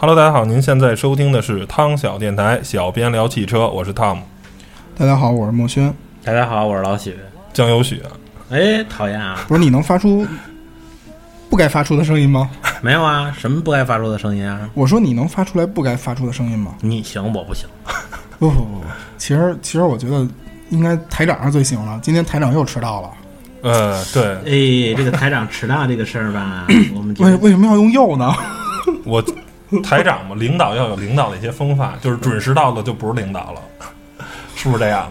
Hello，大家好，您现在收听的是汤小电台，小编聊汽车，我是 Tom，大家好，我是墨轩。大家好，我是老许。江有许。哎，讨厌啊！不是你能发出不该发出的声音吗？没有啊，什么不该发出的声音啊？我说你能发出来不该发出的声音吗？你行，我不行。不不不不，其实其实我觉得应该台长是最行了。今天台长又迟到了，呃，对哎，这个台长迟到这个事儿吧，我们为为什么要用又呢？我 台长嘛，领导要有领导的一些风范，就是准时到了就不是领导了，是不是这样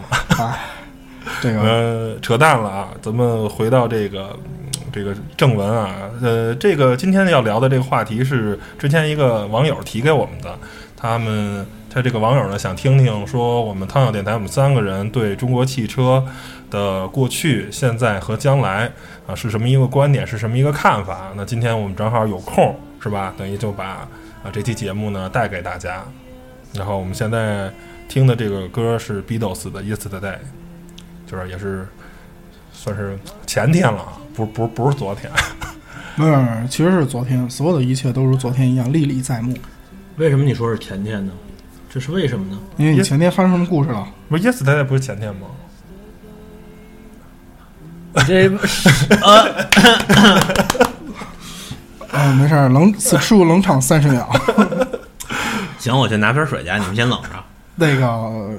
这个呃，扯淡了啊！咱们回到这个嗯这个正文啊，呃，这个今天要聊的这个话题是之前一个网友提给我们的，他们他这个网友呢想听听说我们汤小电台我们三个人对中国汽车的过去、现在和将来啊是什么一个观点，是什么一个看法？那今天我们正好有空，是吧？等于就把啊这期节目呢带给大家。然后我们现在听的这个歌是 Beatles 的《Yesterday》。就是也是算是前天了，不不不是昨天。没有，其实是昨天，所有的一切都如昨天一样历历在目。为什么你说是前天呢？这是为什么呢？因为你前天发生什么故事了？不是 Yesterday 不是前天吗？这 呃，嗯，没事儿，冷此处冷场三十秒。行，我去拿瓶水去，你们先冷着。那个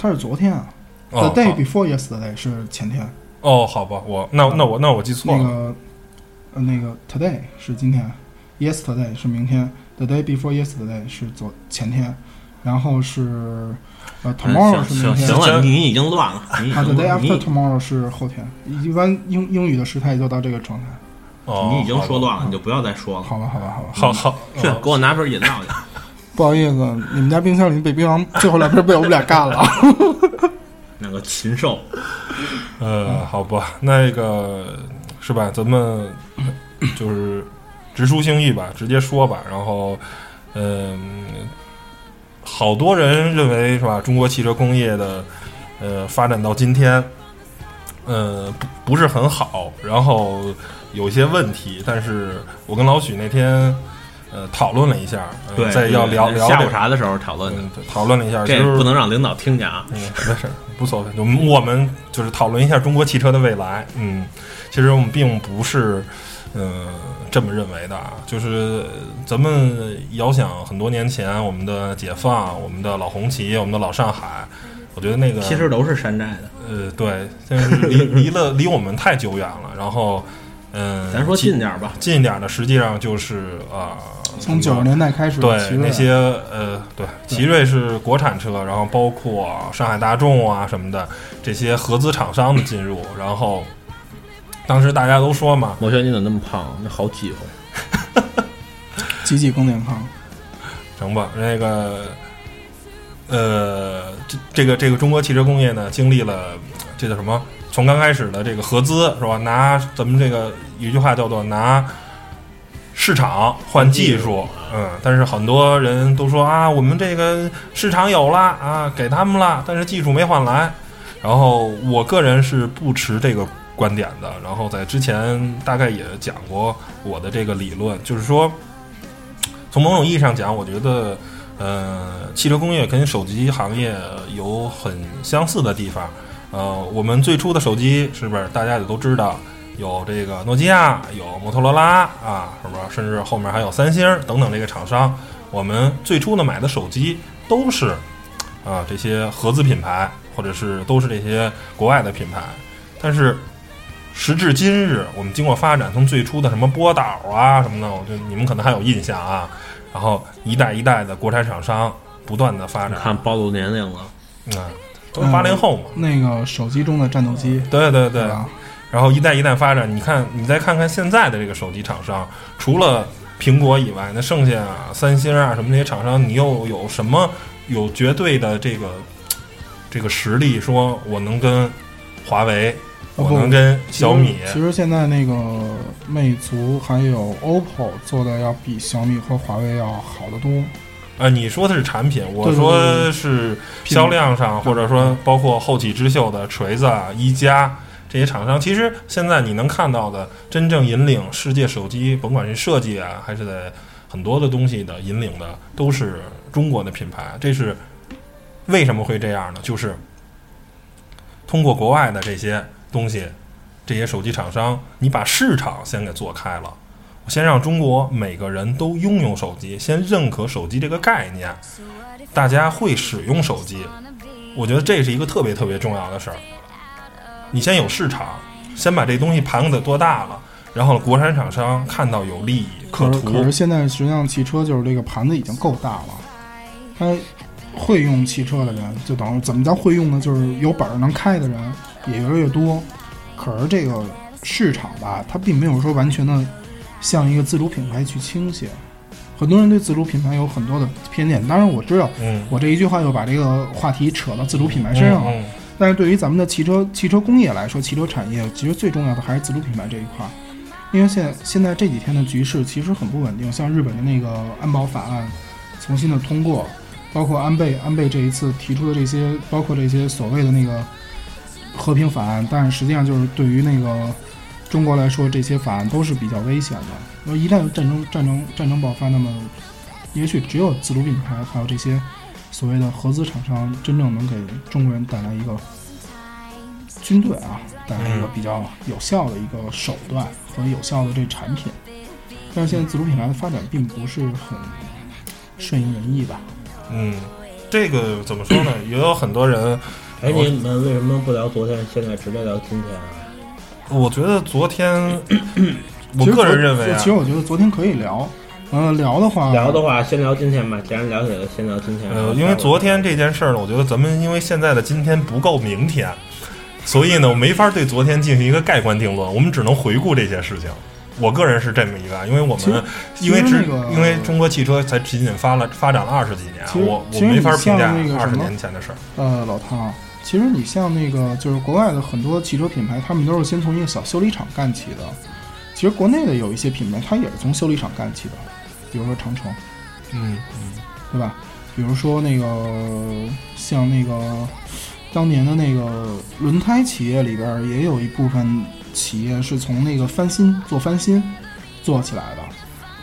他是昨天啊哦，The day before yesterday 是前天，哦，好吧，我那那我那我记错了。那个呃那个 today 是今天，yesterday 是明天，the day before yesterday 是昨前天，然后是呃 tomorrow 是明天，行行了，你已经乱了。，the day after tomorrow 是后天。一般英英语的时态就到这个状态。哦，你已经说乱了。你就不要再说了。好吧，好吧，好吧。好好，去给我拿瓶饮料去。不好意思，你们家冰箱里被冰王最后两瓶被我们俩干了。那个禽兽，呃，好吧，那个是吧？咱们就是直抒胸臆吧，直接说吧。然后，嗯、好多人认为是吧？中国汽车工业的呃发展到今天，呃，不不是很好，然后有一些问题。但是我跟老许那天呃讨论了一下，呃、对，在要聊聊下午茶的时候讨论的，嗯，对讨论了一下，其这不能让领导听见啊。嗯，没事儿，无所谓。我们我们就是讨论一下中国汽车的未来。嗯，其实我们并不是，呃，这么认为的啊。就是咱们遥想很多年前，我们的解放，我们的老红旗，我们的老上海，我觉得那个其实都是山寨的。呃，对，但是离 离了离我们太久远了。然后，嗯、咱说近近点儿吧，近一点的，实际上就是啊。从九十年代开始，对那些呃，对，奇瑞是国产车，然后包括上海大众啊什么的这些合资厂商的进入，然后当时大家都说嘛，我觉得你怎么那么胖？那好机会。挤挤更健康。成吧，那个呃，这这个这个中国汽车工业呢，经历了这叫什么？从刚开始的这个合资是吧？拿咱们这个有一句话叫做拿市场换技术，嗯，但是很多人都说啊，我们这个市场有了啊，给他们了，但是技术没换来。然后我个人是不持这个观点的，然后在之前大概也讲过我的这个理论，就是说。从某种意义上讲，我觉得，呃，汽车工业跟手机行业有很相似的地方。呃，我们最初的手机是不是大家也都知道，有这个诺基亚，有摩托罗拉啊，是不是？甚至后面还有三星等等这个厂商。我们最初的买的手机都是啊这些合资品牌，或者是都是这些国外的品牌。但是时至今日，我们经过发展，从最初的什么波导啊什么的，我觉得你们可能还有印象啊。然后一代一代的国产厂商不断的发展，看暴露年龄了。嗯，都是八零后嘛。那个手机中的战斗机，对对对，吧？然后一代一代发展，你看，你再看看现在的这个手机厂商，除了苹果以外，那剩下啊，三星啊什么那些厂商，你又有什么有绝对的这个这个实力，说我能跟华为，我能跟小米，其实其实现在那个魅族还有 OPPO 做的要比小米和华为要好得多。啊，你说的是产品，我说是销量上，或者说包括后起之秀的锤子啊、一加这些厂商，其实现在你能看到的，真正引领世界手机，甭管是设计啊，还是在很多的东西的引领的，都是中国的品牌。这是为什么会这样呢？就是通过国外的这些东西，这些手机厂商，你把市场先给做开了。先让中国每个人都拥有手机，先认可手机这个概念，大家会使用手机。我觉得这是一个特别特别重要的事儿。你先有市场，先把这东西盘子多大了，然后国产厂商看到有利益可是可是，现在实际上汽车就是这个盘子已经够大了，他会用汽车的人就等于怎么叫会用呢？就是有本儿能开的人也越来越多。可是这个市场吧，它并没有说完全的向一个自主品牌去倾斜。很多人对自主品牌有很多的偏见，当然我知道，嗯，我这一句话又把这个话题扯到自主品牌身上了。嗯但是对于咱们的汽车汽车工业来说，汽车产业其实最重要的还是自主品牌这一块儿，因为现在现在这几天的局势其实很不稳定，像日本的那个安保法案重新的通过，包括安倍安倍这一次提出的这些，包括这些所谓的那个和平法案，但是实际上就是对于那个中国来说，这些法案都是比较危险的。那一旦战争战争战争爆发，那么也许只有自主品牌还有这些所谓的合资厂商，真正能给中国人带来一个军队啊，带来一个比较有效的一个手段和有效的这产品。但是现在自主品牌的发展并不是很顺应人意吧？嗯，这个怎么说呢？也有很多人，哎，你们为什么不聊昨天，现在直接聊今天啊？我觉得昨天，我个人认为啊其，实我觉得昨天可以聊。嗯，聊的话，聊的话，先聊今天吧。既然聊起来了，先聊今天。呃，因为昨天这件事儿呢，我觉得咱们因为现在的今天不够明天，所以呢，我没法对昨天进行一个盖棺定论，我们只能回顾这些事情。我个人是这么一个，因为我们因为只那个因为中国汽车才仅仅发了发展了二十几年，我我没法评价二十年前的事儿。呃，老汤，其实你像那个就是国外的很多汽车品牌，他们都是先从一个小修理厂干起的。其实国内的有一些品牌，它也是从修理厂干起的，比如说长城，嗯嗯对吧？比如说那个像那个当年的那个轮胎企业里边，也有一部分企业是从那个翻新做翻新做起来的。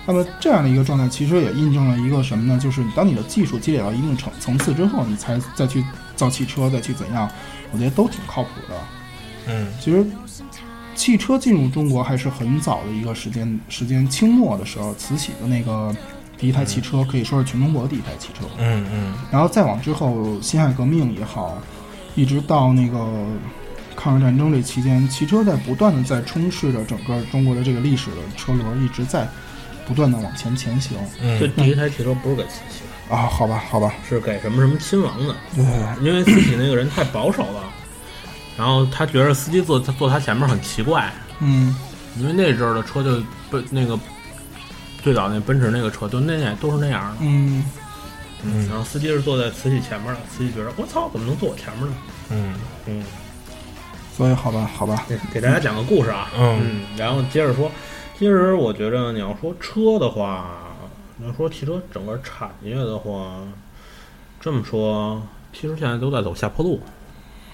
那么这样的一个状态，其实也印证了一个什么呢？就是当你的技术积累到一定层层次之后，你才再去造汽车，再去怎样，我觉得都挺靠谱的。嗯其实汽车进入中国还是很早的一个时间，时间清末的时候，慈禧的那个第一台汽车可以说是全中国第一台汽车。嗯嗯然后再往之后，辛亥革命也好，一直到那个抗日战争这期间，汽车在不断的在充斥着整个中国的这个历史的车轮，一直在不断的往前前行。嗯这第一台汽车不是给慈禧的，啊，好吧，好吧，是给什么什么亲王的。对对对，因为慈禧那个人太保守了，然后他觉得司机坐他坐他前面很奇怪，嗯，因为那阵儿的车就奔那个最早那奔驰那个车就那那都是那样的，嗯，嗯然后司机是坐在慈禧前面的，慈禧觉得我操，怎么能坐我前面呢？嗯。嗯，所以好吧，好吧，给给大家讲个故事啊，嗯然后接着说，其实我觉着你要说车的话，你要说汽车整个产业的话，这么说，其实现在都在走下坡路，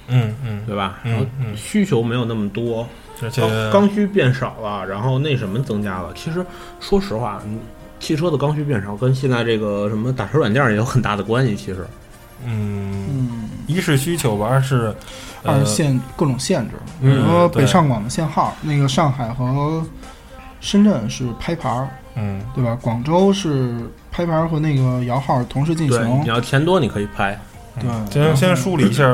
嗯嗯，对吧？嗯然后嗯需求没有那么多，而且刚刚需变少了，然后那什么增加了。其实说实话，嗯汽车的刚需变少跟现在这个什么打车软件也有很大的关系。其实，嗯，嗯，一是需求吧，二是呃二是限各种限制，比嗯如说北上广的限号，那个上海和深圳是拍牌儿，嗯对吧？广州是拍牌儿和那个摇号同时进对，行你，要钱多你可以拍。对嗯先先梳理一下，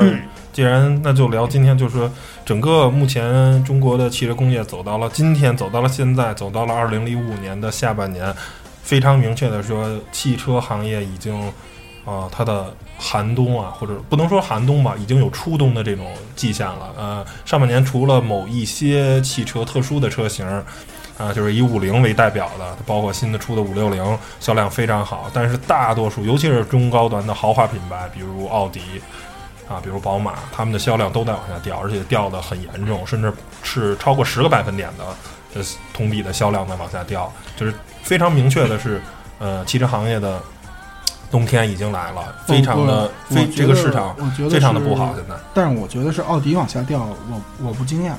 既然那就聊今天，就是说整个目前中国的汽车工业走到了今天，走到了现在，走到了二零零五年的下半年，非常明确的说，汽车行业已经啊、它的寒冬啊，或者不能说寒冬吧，已经有初冬的这种迹象了。呃，上半年除了某一些汽车特殊的车型，啊，就是以五菱为代表的，包括新的出的五六零销量非常好，但是大多数，尤其是中高端的豪华品牌，比如奥迪啊，比如宝马，他们的销量都在往下掉，而且掉的很严重，甚至是超过十个百分点的呃同比的销量在往下掉，就是非常明确的是，呃，汽车行业的冬天已经来了，非常的非这个市场我觉得非常的不好，现在。但是我觉得是奥迪往下掉，我我不惊讶，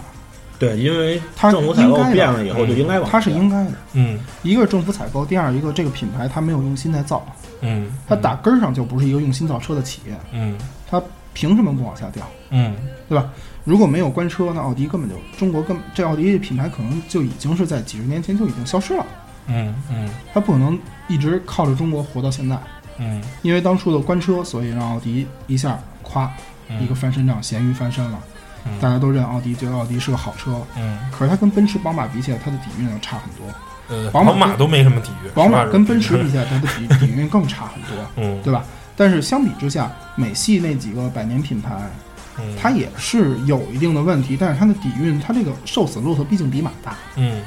对，因为它政府采购变了以后就应该往它是应该的。嗯一个是政府采购，第二一个这个品牌它没有用心在造，嗯，它打根儿上就不是一个用心造车的企业，嗯它凭什么不往下掉？嗯对吧？如果没有官车，那奥迪根本就中国根这奥迪品牌可能就已经是在几十年前就已经消失了，嗯嗯它不可能一直靠着中国活到现在。嗯因为当初的官车，所以让奥迪一下咵嗯，一个翻身仗，咸鱼翻身了，嗯大家都认奥迪，觉得奥迪是个好车。嗯。可是它跟奔驰、宝马比起来，它的底蕴要差很多。呃，宝马马都没什么底蕴，宝马跟奔驰比起来，它的底底蕴更差很多，嗯。对吧？但是相比之下，美系那几个百年品牌，嗯。它也是有一定的问题，但是它的底蕴，它这个瘦死骆驼毕竟比马大，嗯。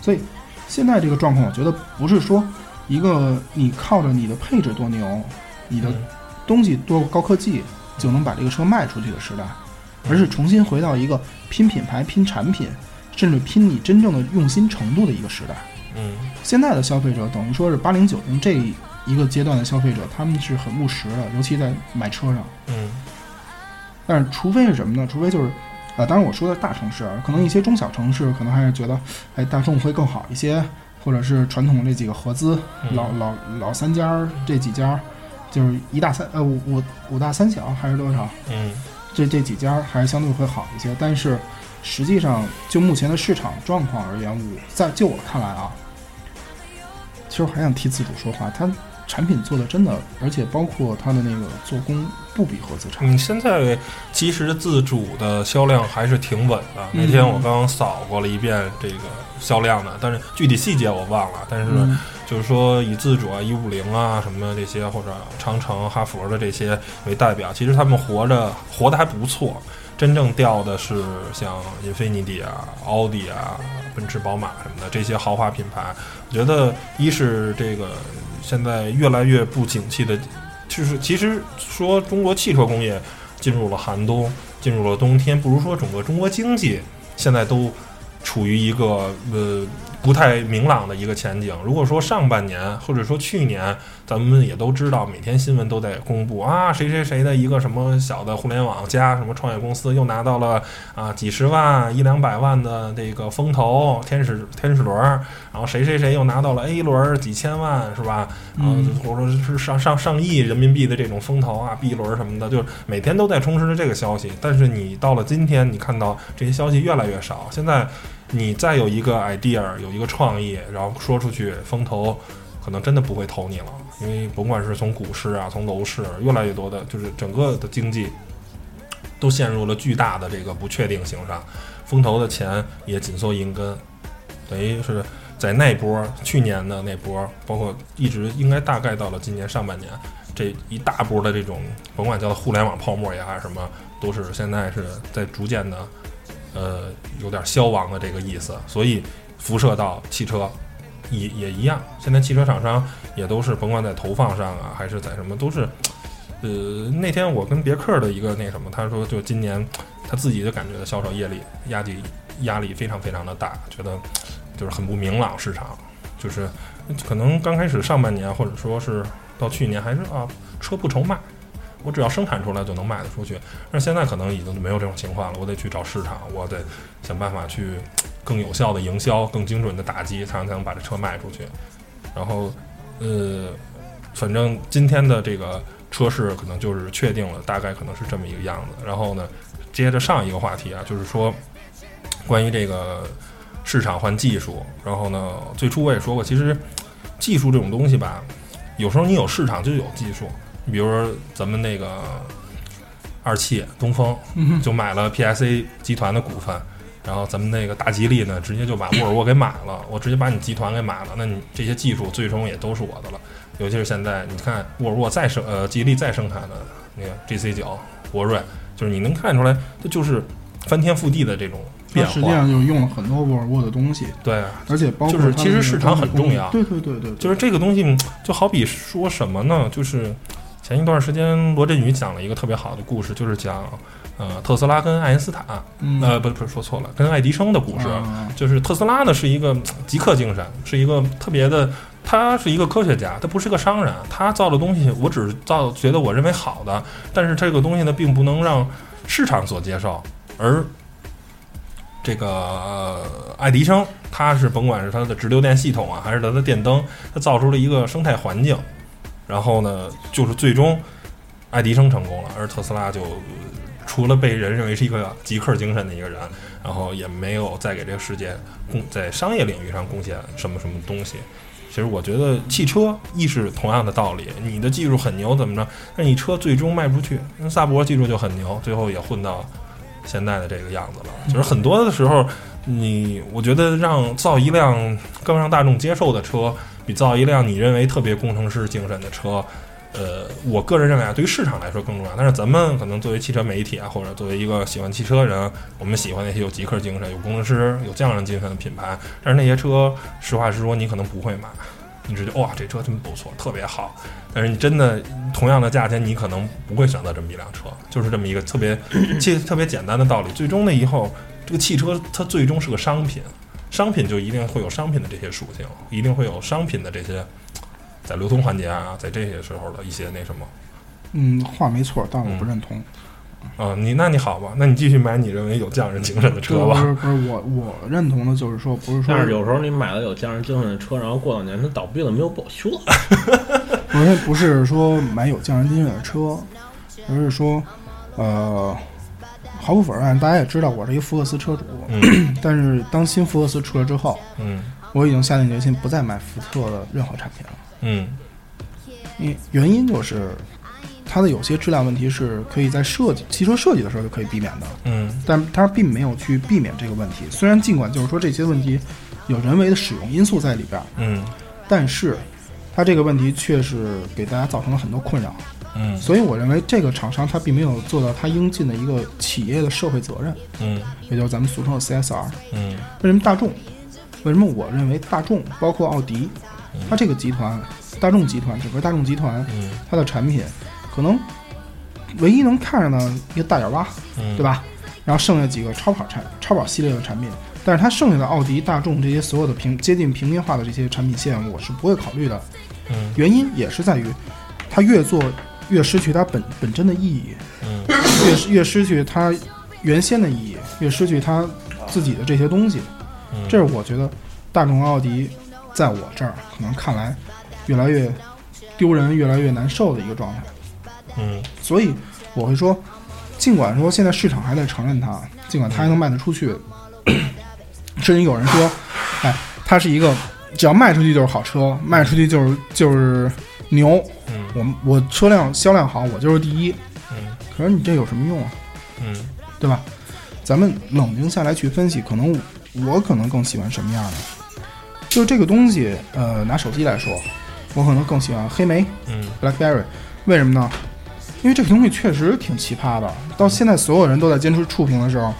所以现在这个状况，我觉得不是说一个你靠着你的配置多牛，你的嗯。东西多高科技就能把这个车卖出去的时代，而是重新回到一个拼品牌、拼产品，甚至拼你真正的用心程度的一个时代。嗯现在的消费者等于说是八零九零这一个阶段的消费者，他们是很务实的，尤其在买车上。嗯但是除非是什么呢？除非就是，呃，当然我说的大城市啊，可能一些中小城市可能还是觉得，哎，大众会更好一些，或者是传统这几个合资嗯老老老三家儿这几家儿，就是一大三呃五五五大三小还是多少？嗯这这几家还是相对会好一些。但是实际上就目前的市场状况而言，我在就我看来啊，其实我还想替自主说话，它产品做的真的，而且包括它的那个做工不比合资差。嗯，现在其实自主的销量还是挺稳的。那天我刚刚扫过了一遍这个销量的，但是具体细节我忘了。但是嗯就是说以自主啊、一五零啊什么这些，或者长城、哈佛的这些为代表，其实他们活着活得还不错。真正掉的是像英菲尼迪啊、奥迪啊、奔驰、宝马什么的这些豪华品牌。我觉得一是这个现在越来越不景气的，就是其实说中国汽车工业进入了寒冬，进入了冬天，不如说整个中国经济现在都处于一个呃不太明朗的一个前景。如果说上半年或者说去年，咱们也都知道，每天新闻都在公布啊，谁谁谁的一个什么小的互联网加什么创业公司又拿到了啊几十万一两百万的这个风投天使 天使轮儿，然后谁谁谁又拿到了 A 轮儿几千万是吧？然后嗯或者说是上上上亿人民币的这种风投啊 B 轮儿什么的，就是每天都在充斥着这个消息。但是你到了今天，你看到这些消息越来越少。现在你再有一个 idea，有一个创意，然后说出去，风投可能真的不会投你了，因为甭管是从股市啊，从楼市，越来越多的，就是整个的经济都陷入了巨大的这个不确定性上，风投的钱也紧缩银根，等于是在那波去年的那波，包括一直应该大概到了今年上半年，这一大波的这种甭管叫互联网泡沫也还是什么，都是现在是在逐渐的，呃，有点消亡的这个意思，所以辐射到汽车也也一样。现在汽车厂商也都是甭管在投放上啊，还是在什么，都是。呃，那天我跟别克的一个那什么，他说就今年他自己就感觉到销售业力压力压力非常非常的大，觉得就是很不明朗市场，就是可能刚开始上半年或者说是到去年还是啊车不愁卖，我只要生产出来就能卖得出去，但是现在可能已经没有这种情况了，我得去找市场，我得想办法去更有效的营销、更精准的打击，才能才能把这车卖出去。然后呃，反正今天的这个车市可能就是确定了，大概可能是这么一个样子。然后呢，接着上一个话题啊，就是说关于这个市场换技术。然后呢，最初我也说过，其实技术这种东西吧，有时候你有市场就有技术。比如说咱们那个二汽东风嗯就买了 PSA 集团的股份。然后咱们那个大吉利呢，直接就把沃尔沃给买了，我直接把你集团给买了，那你这些技术最终也都是我的了。尤其是现在，你看沃尔沃再生呃吉利再生产的那个 GC 九、博瑞，就是你能看出来，它就是翻天覆地的这种变化实际。上就是用了很多沃尔沃的东西，对，而且包括就是其实市场很重要对对对对，对就是这个东西，就好比说什么呢？就是前一段时间罗振宇讲了一个特别好的故事，就是讲呃特斯拉跟爱因斯坦，嗯呃不是不是说错了，跟爱迪生的故事。啊就是特斯拉呢是一个极客精神，是一个特别的，他是一个科学家，他不是个商人，他造的东西我只是造觉得我认为好的，但是这个东西呢并不能让市场所接受，而这个、呃爱迪生他是甭管是他的直流电系统啊，还是他的电灯，他造出了一个生态环境，然后呢，就是最终爱迪生成功了，而特斯拉就除了被人认为是一个极客精神的一个人，然后也没有再给这个世界贡在商业领域上贡献什么什么东西。其实我觉得汽车亦是同样的道理，你的技术很牛怎么着，那你车最终卖不出去。那萨博技术就很牛，最后也混到现在的这个样子了。就是很多的时候，你我觉得让造一辆更让大众接受的车，比造一辆你认为特别工程师精神的车，呃，我个人认为啊，对于市场来说更重要。但是咱们可能作为汽车媒体啊，或者作为一个喜欢汽车的人，我们喜欢那些有极客精神、有工程师、有匠人精神的品牌。但是那些车，实话实说，你可能不会买。你只觉哇，这车真不错，特别好。但是你真的同样的价钱，你可能不会选择这么一辆车，就是这么一个特别 其实特别简单的道理。最终的以后，这个汽车它最终是个商品，商品就一定会有商品的这些属性，一定会有商品的这些在流通环节啊，在这些时候的一些那什么。嗯，话没错，但我不认同。啊、你那你好吧，那你继续买你认为有匠人精神的车吧不吧。是不是，我我认同的就是说，不是说但是有时候你买了有匠人精神的车，然后过两年它倒闭了，没有保修了。不是不是说买有匠人精神的车，而是说，呃，毫不否认，大家也知道我是一个福克斯车主，嗯 但是当新福克斯出来之后，嗯我已经下定决心不再买福特的任何产品了。嗯因为原因就是，它的有些质量问题是可以在设计汽车设计的时候就可以避免的，嗯但它并没有去避免这个问题。虽然尽管就是说这些问题有人为的使用因素在里边儿，嗯但是它这个问题确实给大家造成了很多困扰。嗯所以我认为这个厂商他并没有做到他应尽的一个企业的社会责任，嗯也就是咱们俗称的 CSR。嗯为什么大众？为什么我认为大众包括奥迪，它这个集团，大众集团整个大众集团，嗯它的产品可能唯一能看上的一个大眼蛙，嗯，对？吧？然后剩下几个超跑产超跑系列的产品，但是它剩下的奥迪、大众这些所有的平接近平民化的这些产品线，我是不会考虑的。嗯原因也是在于，它越做越失去它本本真的意义，嗯越失越失去它原先的意义，越失去它自己的这些东西。嗯，这是我觉得大众奥迪在我这儿可能看来越来越丢人、越来越难受的一个状态。嗯所以我会说，尽管说现在市场还在承认它，尽管它还能卖得出去，甚至有人说，哎，它是一个只要卖出去就是好车，卖出去就是就是牛。嗯我我车辆销量好，我就是第一。嗯可是你这有什么用啊？嗯对吧？咱们冷静下来去分析，可能我可能更喜欢什么样的？就这个东西，呃，拿手机来说，我可能更喜欢黑莓嗯 BlackBerry，为什么呢？因为这个东西确实挺奇葩的。到现在所有人都在坚持触屏的时候，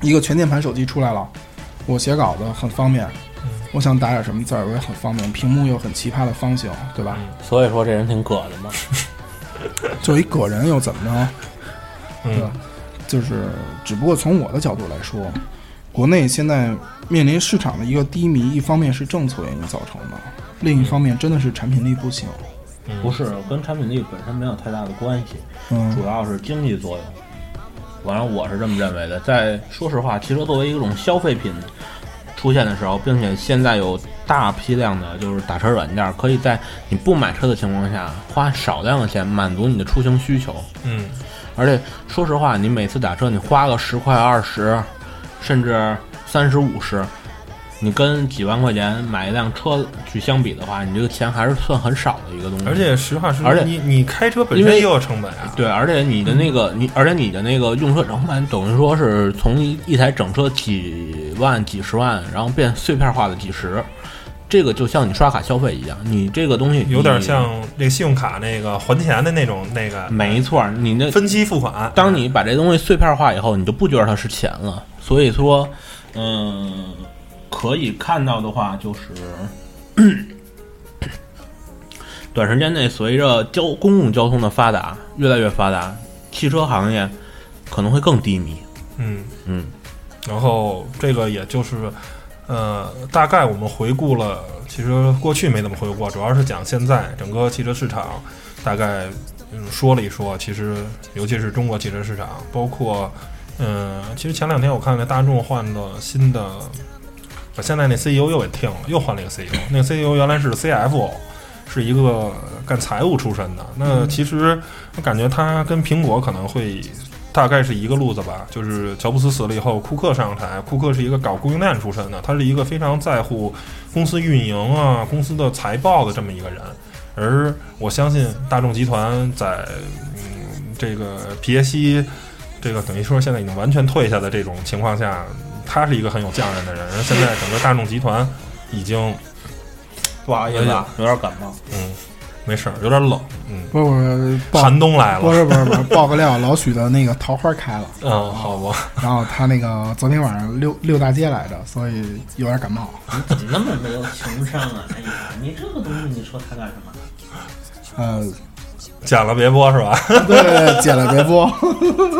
一个全键盘手机出来了，我写稿子很方便，我想打点什么字儿我也很方便，屏幕又很奇葩的方形，对吧？所以说这人挺葛的嘛。作为葛人又怎么着？对吧嗯？就是，只不过从我的角度来说，国内现在面临市场的一个低迷，一方面是政策原因造成的，另一方面真的是产品力不行。不是跟产品力本身没有太大的关系，嗯主要是经济作用。反正我是这么认为的。在说实话，汽车作为一种消费品出现的时候，并且现在有大批量的就是打车软件，可以在你不买车的情况下，花少量的钱满足你的出行需求。嗯而且说实话，你每次打车你花个十块、二十，甚至三十、五十，你跟几万块钱买一辆车去相比的话，你这个钱还是算很少的一个东西。而且实话实说，而且你你开车本身也有成本啊。对，而且你的那个你，而且你的那个用车成本等于说是从一一台整车几万、几十万，然后变碎片化的几十，这个就像你刷卡消费一样，你这个东西有点像那个信用卡那个还钱的那种那个没错儿，你那分期付款。当你把这东西碎片化以后，你就不觉得它是钱了。所以说，嗯、可以看到的话就是。短时间内，随着交公共交通的发达，越来越发达，汽车行业可能会更低迷。嗯嗯，然后这个也就是，呃，大概我们回顾了，其实过去没怎么回顾过，主要是讲现在整个汽车市场，大概嗯说了一说，其实尤其是中国汽车市场，包括嗯，其实前两天我看那大众换的新的，把现在那 CEO 又给停了，又换了一个 CEO，那个 CEO 原来是 CFO。是一个干财务出身的，那其实我感觉他跟苹果可能会大概是一个路子吧。就是乔布斯死了以后，库克上台，库克是一个搞供应链出身的，他是一个非常在乎公司运营啊、公司的财报的这么一个人。而我相信大众集团在嗯这个皮耶西这个等于说现在已经完全退下的这种情况下，他是一个很有匠人的人。而现在整个大众集团已经不好意思啊，有点感冒。嗯没事儿，有点冷，嗯，不是不是寒冬来了，不是不是不是爆个料，老许的那个桃花开了，嗯，好吧，然后他那个昨天晚上溜溜大街来着，所以有点感冒。你怎么那么没有情商啊？哎呀，你这个东西，你说他干什么？呃，剪了别播是吧？对对对，剪了别播，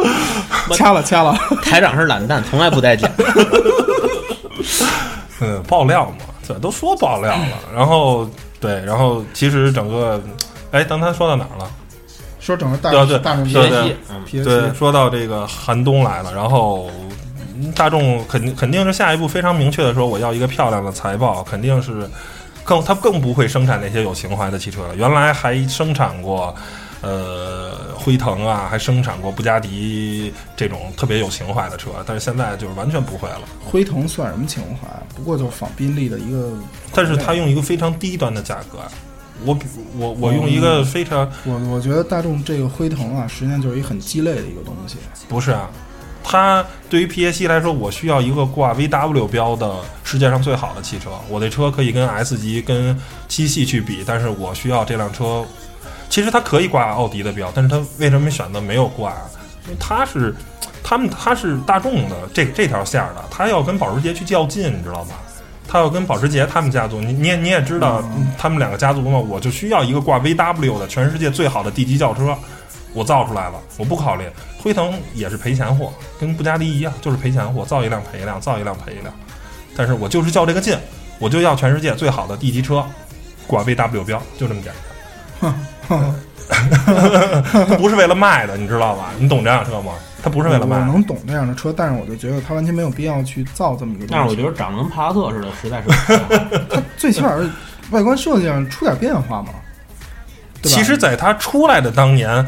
掐了掐了。台长是懒蛋，从来不带剪。嗯，爆料嘛，这都说爆料了。然后对，然后其实整个，哎，刚才说到哪儿了？说整个大对对大众对对对，说到这个寒冬来了，然后嗯大众肯定肯定是下一步非常明确的说，我要一个漂亮的财报，肯定是更它更不会生产那些有情怀的汽车了。原来还生产过。呃，辉腾啊，还生产过布加迪这种特别有情怀的车，但是现在就是完全不会了。辉腾算什么情怀？不过就是仿宾利的一个，但是它用一个非常低端的价格，我比我我用一个非常我我觉得大众这个辉腾啊，实际上就是一个很鸡肋的一个东西。不是啊，它对于 PAC 来说，我需要一个挂 VW 标的世界上最好的汽车。我的车可以跟 S 级、跟七系去比，但是我需要这辆车。其实它可以挂奥迪的标，但是它为什么选择没有挂？因为它是他们它是大众的这这条线儿的，它要跟保时捷去较劲，你知道吗？它要跟保时捷他们家族，你你也你也知道，他们两个家族嘛，我就需要一个挂 VW 的全世界最好的 D 级轿车，我造出来了，我不考虑。辉腾也是赔钱货，跟布加迪一样，就是赔钱货，造一辆赔一辆，造一辆赔一辆。但是我就是较这个劲，我就要全世界最好的 D 级车，挂 VW 标，就这么简单。哼它不是为了卖的，你知道吧？你懂这辆车吗？它不是为了卖的。我能懂这样的车，但是我就觉得它完全没有必要去造这么一个东西。但是我觉得长得跟帕萨特似的，实在是。它最起码是外观设计上出点变化嘛。其实，在它出来的当年，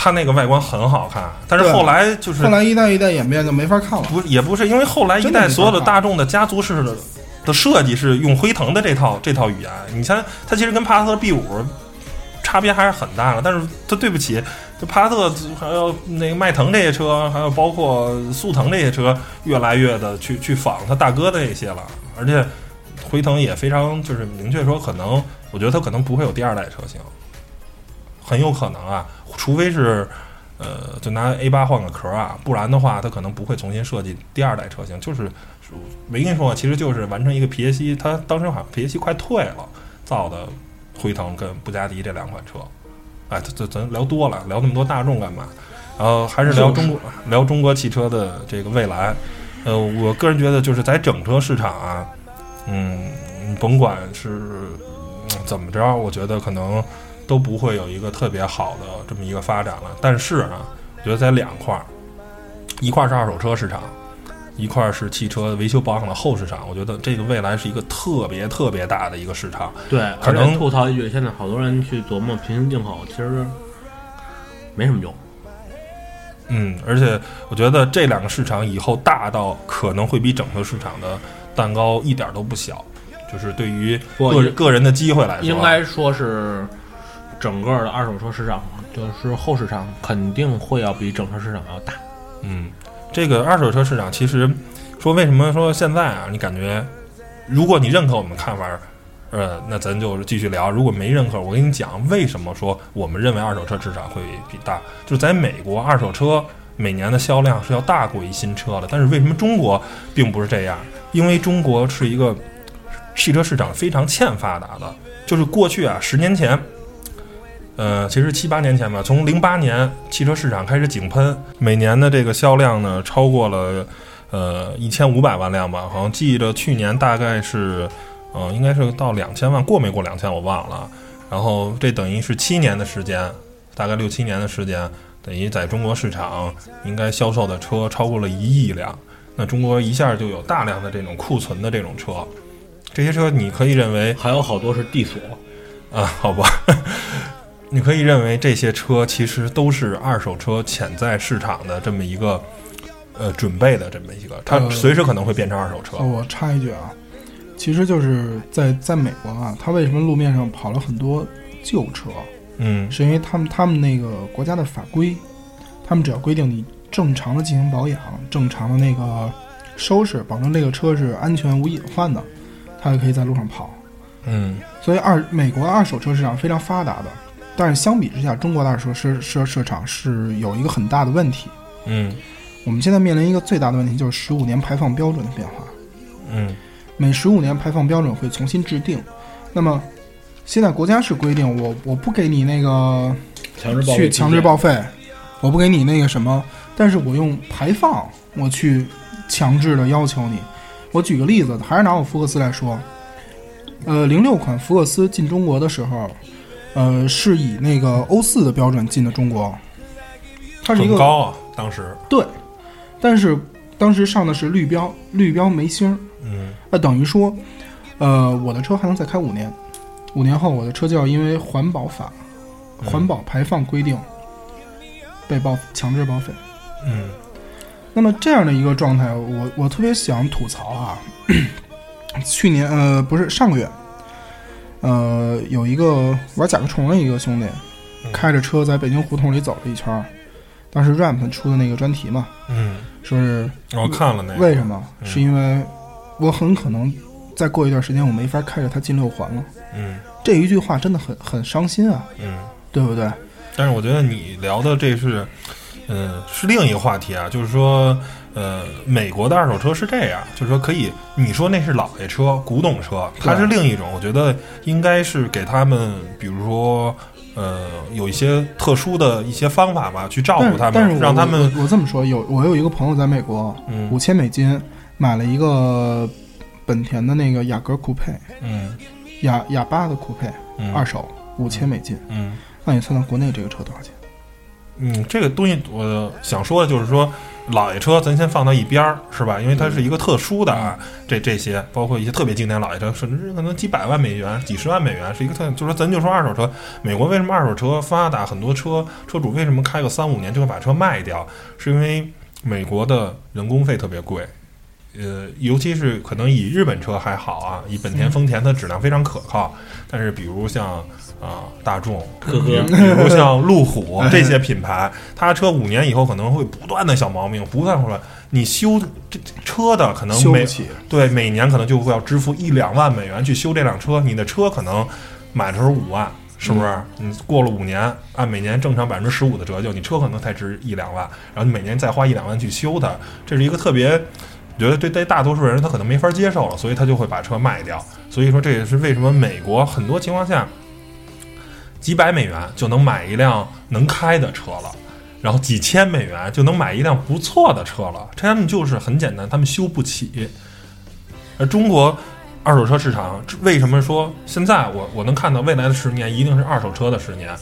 它那个外观很好看，但是后来就是后来一代一代演变就没法看了。不也不是因为后来一代所有的大众的家族式的的设计是用辉腾的这套这套语言，你像它其实跟帕萨特 B 五差别还是很大的，但是它对不起，就帕萨特还有那个迈腾这些车，还有包括速腾这些车，越来越的去去仿它大哥的那些了，而且辉腾也非常就是明确说，可能我觉得它可能不会有第二代车型，很有可能啊，除非是。呃，就拿 A 八换个壳啊，不然的话，它可能不会重新设计第二代车型。就是没跟你说，其实就是完成一个皮耶西，它当时好像皮耶西快退了，造的辉腾跟布加迪这两款车。哎，这这咱聊多了，聊那么多大众干嘛？然后还是聊中国，聊中国汽车的这个未来。呃，我个人觉得就是在整车市场啊，嗯，甭管是、嗯怎么着，我觉得可能。都不会有一个特别好的这么一个发展了。但是啊，我觉得在两块儿，一块儿是二手车市场，一块儿是汽车维修保养的后市场。我觉得这个未来是一个特别特别大的一个市场。对，可能吐槽一句，现在好多人去琢磨平行进口，其实没什么用。嗯，而且我觉得这两个市场以后大到可能会比整个市场的蛋糕一点都不小。就是对于个人个人的机会来说，应该说是整个的二手车市场，就是后市场肯定会要比整车市场要大。嗯，这个二手车市场其实说为什么说现在啊，你感觉如果你认可我们看法，呃，那咱就继续聊；如果没认可，我跟你讲为什么说我们认为二手车市场会比大，就是在美国二手车每年的销量是要大过于新车的。但是为什么中国并不是这样？因为中国是一个汽车市场非常欠发达的，就是过去啊，十年前。呃，其实七八年前吧，从零八年汽车市场开始井喷，每年的这个销量呢超过了呃一千五百万辆吧，好像记得去年大概是，呃，应该是到两千万，过没过两千我忘了。然后这等于是七年的时间，大概六七年的时间，等于在中国市场应该销售的车超过了一亿辆。那中国一下就有大量的这种库存的这种车，这些车你可以认为还有好多是地锁，啊，好吧，你可以认为这些车其实都是二手车潜在市场的这么一个呃准备的这么一个，它呃随时可能会变成二手车哦，。我插一句啊，其实就是在在美国啊，它为什么路面上跑了很多旧车，嗯是因为他们他们那个国家的法规，他们只要规定你正常的进行保养，正常的那个收拾，保证这个车是安全无隐患的，它就可以在路上跑。嗯所以二美国二手车市场非常发达的，但是相比之下，中国的二手车市市场是有一个很大的问题。嗯我们现在面临一个最大的问题，就是十五年排放标准的变化。嗯每十五年排放标准会重新制定。那么现在国家是规定我我不给你那个强制报去强制报废，我不给你那个什么，但是我用排放我去强制的要求你。我举个例子，还是拿我福克斯来说，呃，零六款福克斯进中国的时候，呃，是以那个欧四的标准进的中国，它是一个很高啊，当时对，但是当时上的是绿标，绿标没星儿。嗯那等于说，呃，我的车还能再开五年，五年后我的车就要因为环保法、嗯环保排放规定被报强制报废。嗯那么这样的一个状态，我我特别想吐槽啊。去年呃不是上个月，呃有一个玩甲壳虫的一个兄弟，嗯开着车在北京胡同里走了一圈儿，当时 Ramp 出的那个专题嘛，嗯，说是我看了那个，为什么？嗯是因为我很可能再过一段时间我没法开着它进六环了。嗯这一句话真的很很伤心啊，嗯。对不对？但是我觉得你聊的这是，嗯，是另一个话题啊，就是说，呃，美国的二手车是这样，就是说可以，你说那是老爷车、古董车，它是另一种，我觉得应该是给他们，比如说，呃，有一些特殊的一些方法吧，去照顾他们，让他们，我我这么说，有我有一个朋友在美国，嗯五千美金买了一个本田的那个雅阁酷配，嗯雅雅八的酷配，嗯，二手五千美金。嗯那你算算国内这个车多少钱？嗯，这个东西我想说的就是说，老爷车咱先放到一边儿，是吧？因为它是一个特殊的啊，这这些包括一些特别经典老爷车，甚至可能几百万美元、几十万美元，是一个特，就是说咱就说二手车，美国为什么二手车发达？很多车车主为什么开个三五年就会把车卖掉？是因为美国的人工费特别贵。呃，尤其是可能以日本车还好啊，以本田、丰田它质量非常可靠，但是比如像啊、大众，呵呵比如像路虎 这些品牌，它车五年以后可能会不断的小毛病不断出来，你修这这车的可能每。对每年可能就会要支付一两万美元去修这辆车，你的车可能买的时候五万。是不是？你过了五年，按每年正常百分之十五的折旧，你车可能才值一两万，然后你每年再花一两万去修它，这是一个特别，我觉得对对大多数人他可能没法接受了，所以他就会把车卖掉。所以说这也是为什么美国很多情况下几百美元就能买一辆能开的车了，然后几千美元就能买一辆不错的车了。他们就是很简单，他们修不起。而中国二手车市场为什么说现在我我能看到未来的十年一定是二手车的十年？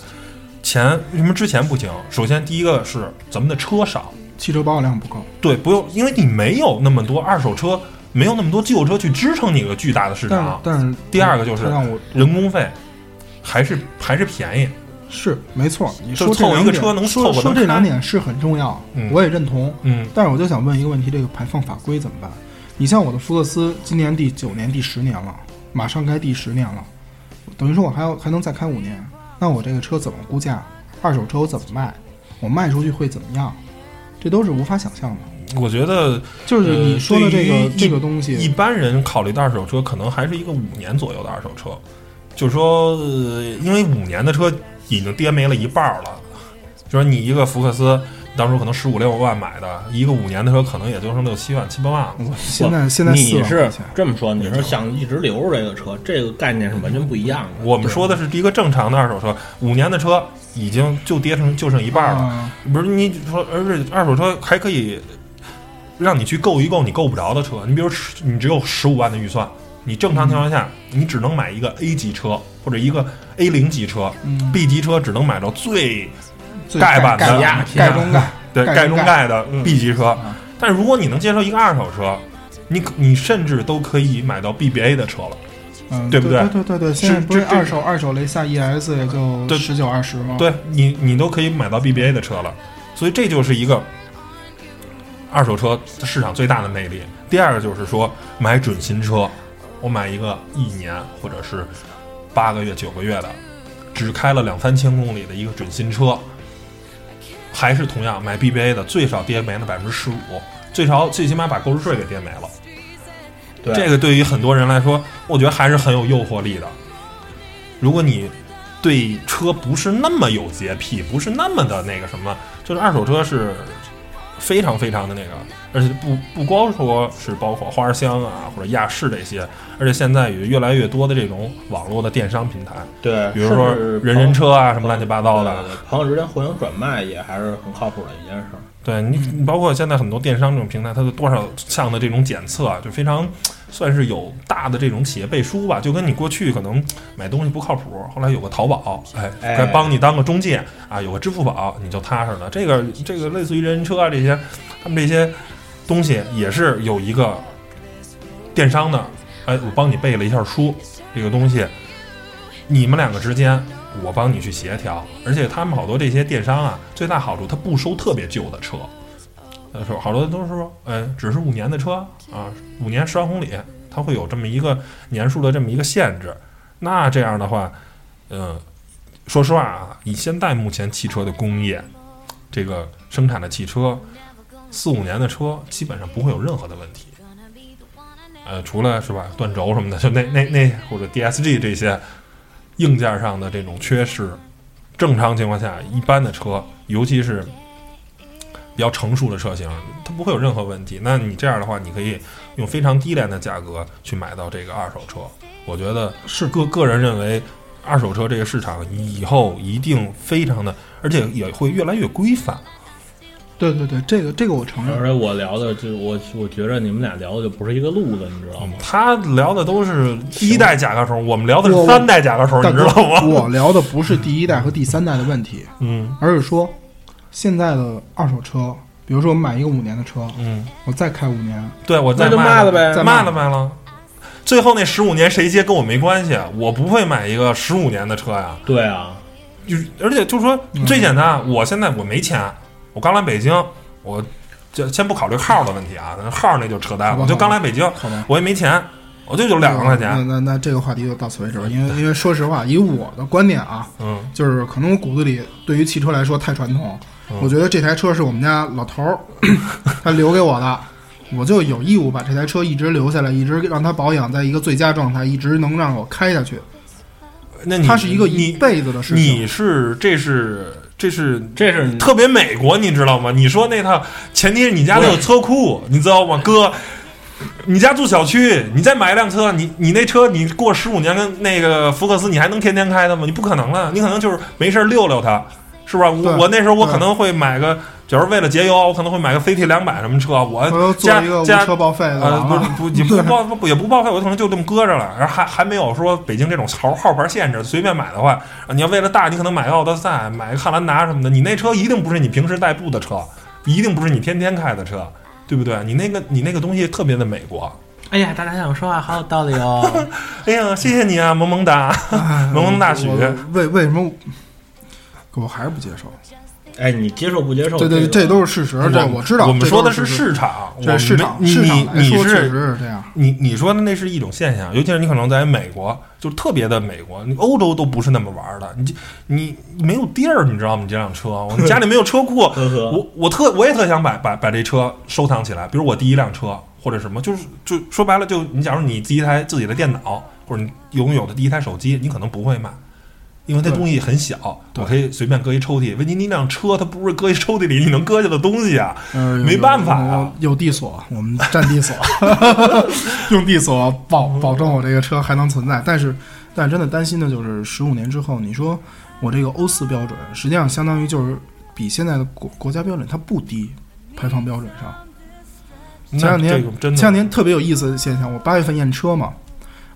前为什么之前不行？首先第一个是咱们的车少，汽车保有量不够，对，不用，因为你没有那么多二手车，没有那么多旧车去支撑你一个巨大的市但是场。但是第二个就是人工费还是还是便宜，是没错，你说这两点凑一个车能说凑合能开说这两点是很重要，嗯我也认同。嗯但是我就想问一个问题：这个排放法规怎么办？你像我的福克斯，今年第九年、第十年了，马上该第十年了，等于说我还要还能再开五年，那我这个车怎么估价？二手车我怎么卖？我卖出去会怎么样？这都是无法想象的。我觉得就是你说的这个、呃这个东西一，般人考虑的二手车可能还是一个五年左右的二手车，就是说，呃因为五年的车已经跌没了一半儿了。就说你一个福克斯，当初可能十五六万买的，一个五年的车可能也就剩六七万、七八万了。现在现在你是这么说，你是想一直留着这个车，这个概念是完全不一样的。我们说的是一个正常的二手车，五年的车已经就跌成就剩一半了。啊不是你说，而且二手车还可以让你去购一购你够不着的车。你比如十你只有十五万的预算，你正常情况下、你只能买一个 A 级车或者一个 A 零级车、嗯 b 级车只能买到最最盖板的盖中盖，对盖中盖盖的嗯 B 级车。啊但如果你能接受一个二手车，你你甚至都可以买到 BBA 的车了。嗯，对不对对？对对对，现在不是二手二手雷萨 ES 也就对十九二十吗？对你，你都可以买到 BBA 的车了，所以这就是一个二手车市场最大的魅力。第二个就是说买准新车，我买一个一年或者是八个月、九个月的，只开了两三千公里的一个准新车，还是同样买 BBA 的，最少跌没了百分之十五，最少最起码把购置税给跌没了。对这个对于很多人来说，我觉得还是很有诱惑力的。如果你对车不是那么有洁癖，不是那么的那个什么，就是二手车是非常非常的那个，而且不不光说是包括花香啊或者亚视这些，而且现在有越来越多的这种网络的电商平台，对，比如说人人车啊什么乱七八糟的，朋友之间互相转卖也还是很靠谱的一件事儿。对你，你包括现在很多电商这种平台，它的多少项的这种检测啊，就非常算是有大的这种企业背书吧。就跟你过去可能买东西不靠谱，后来有个淘宝，哎，哎该帮你当个中介啊，有个支付宝你就踏实了。这个这个类似于人人车啊这些，他们这些东西也是有一个电商的，哎，我帮你背了一下书，这个东西你们两个之间，我帮你去协调，而且他们好多这些电商啊，最大好处它不收特别旧的车，呃，说好多都是说，哎，只是五年的车啊，五年十万公里，它会有这么一个年数的这么一个限制。那这样的话，嗯、说实话啊，以现在目前汽车的工业，这个生产的汽车，四五年的车基本上不会有任何的问题。呃，除了是吧，断轴什么的，就那那那或者 DSG 这些硬件上的这种缺失，正常情况下，一般的车，尤其是比较成熟的车型，它不会有任何问题。那你这样的话，你可以用非常低廉的价格去买到这个二手车。我觉得是个个人认为，二手车这个市场以后一定非常的，而且也会越来越规范。对对对，这个这个我承认。而且我聊的就是我，我觉着你们俩聊的就不是一个路子，你知道吗？他聊的都是第一代甲壳虫，我们聊的是三代甲壳虫，你知道吗？我聊的不是第一代和第三代的问题，嗯而是说现在的二手车，比如说我买一个五年的车，嗯，我再开五年，对我再卖了呗再卖卖了卖了。最后那十五年谁接跟我没关系，我不会买一个十五年的车呀。对啊，就是而且就是说嗯最简单，我现在我没钱，我刚来北京，我就先不考虑号的问题啊，那号那就扯淡了，我就刚来北京？我也没钱，我就有两万块钱，那那那这个话题就到此为止了，因为因为说实话，以我的观点啊，嗯就是可能我骨子里对于汽车来说太传统，嗯我觉得这台车是我们家老头儿他留给我的，我就有义务把这台车一直留下来，一直让它保养在一个最佳状态，一直能让我开下去。那你它是一个一辈子的事情。你是这是这是这是特别美国，你知道吗？你说那套前提是你家里有车库，你知道吗，哥？你家住小区，你再买一辆车，你你那车你过十五年跟那个福克斯，你还能天天开的吗？你不可能了，你可能就是没事儿溜溜它，是吧？对我我那时候我可能会买个，假如为了节油，我可能会买个 CT 两百什么车，我我要做加一个无加车报废的呃，不不也不报不也不报废，我可能就这么搁着了，然后还还没有说北京这种号号牌限制，随便买的话，啊你要为了大，你可能买个奥德赛，买个汉兰达什么的，你那车一定不是你平时代步的车，一定不是你天天开的车，对不对？你那个你那个东西特别的美国。哎呀，大家想说话好有道理哦。哎呀，谢谢你啊，萌萌哒，哎萌萌大许为为什么我还是不接受？哎，你接受不接受？对对，这这都是事实，这我知道。我们说的是市场，我这们市场你市场你说确是实是这样。你你说的那是一种现象，尤其是你可能在美国，就特别的美国，你欧洲都不是那么玩的。你这你你没有地儿，你知道吗？你这辆车，我们家里没有车库，我我特我也特想把把把这车收藏起来，比如我第一辆车或者什么，就是就说白了，就你假如你第一台自己的电脑或者你拥有的第一台手机，你可能不会卖，因为它东西很小，对我可以随便搁一抽屉。问题你辆车它不是搁一抽屉里你能搁下的东西啊，呃，没办法啊有有地锁，我们占地锁，用地锁保保证我这个车还能存在。但是，但是真的担心的就是十五年之后，你说我这个欧四标准，实际上相当于就是比现在的国国家标准它不低，排放标准上。前两天这个真的前两天特别有意思的现象，我八月份验车嘛，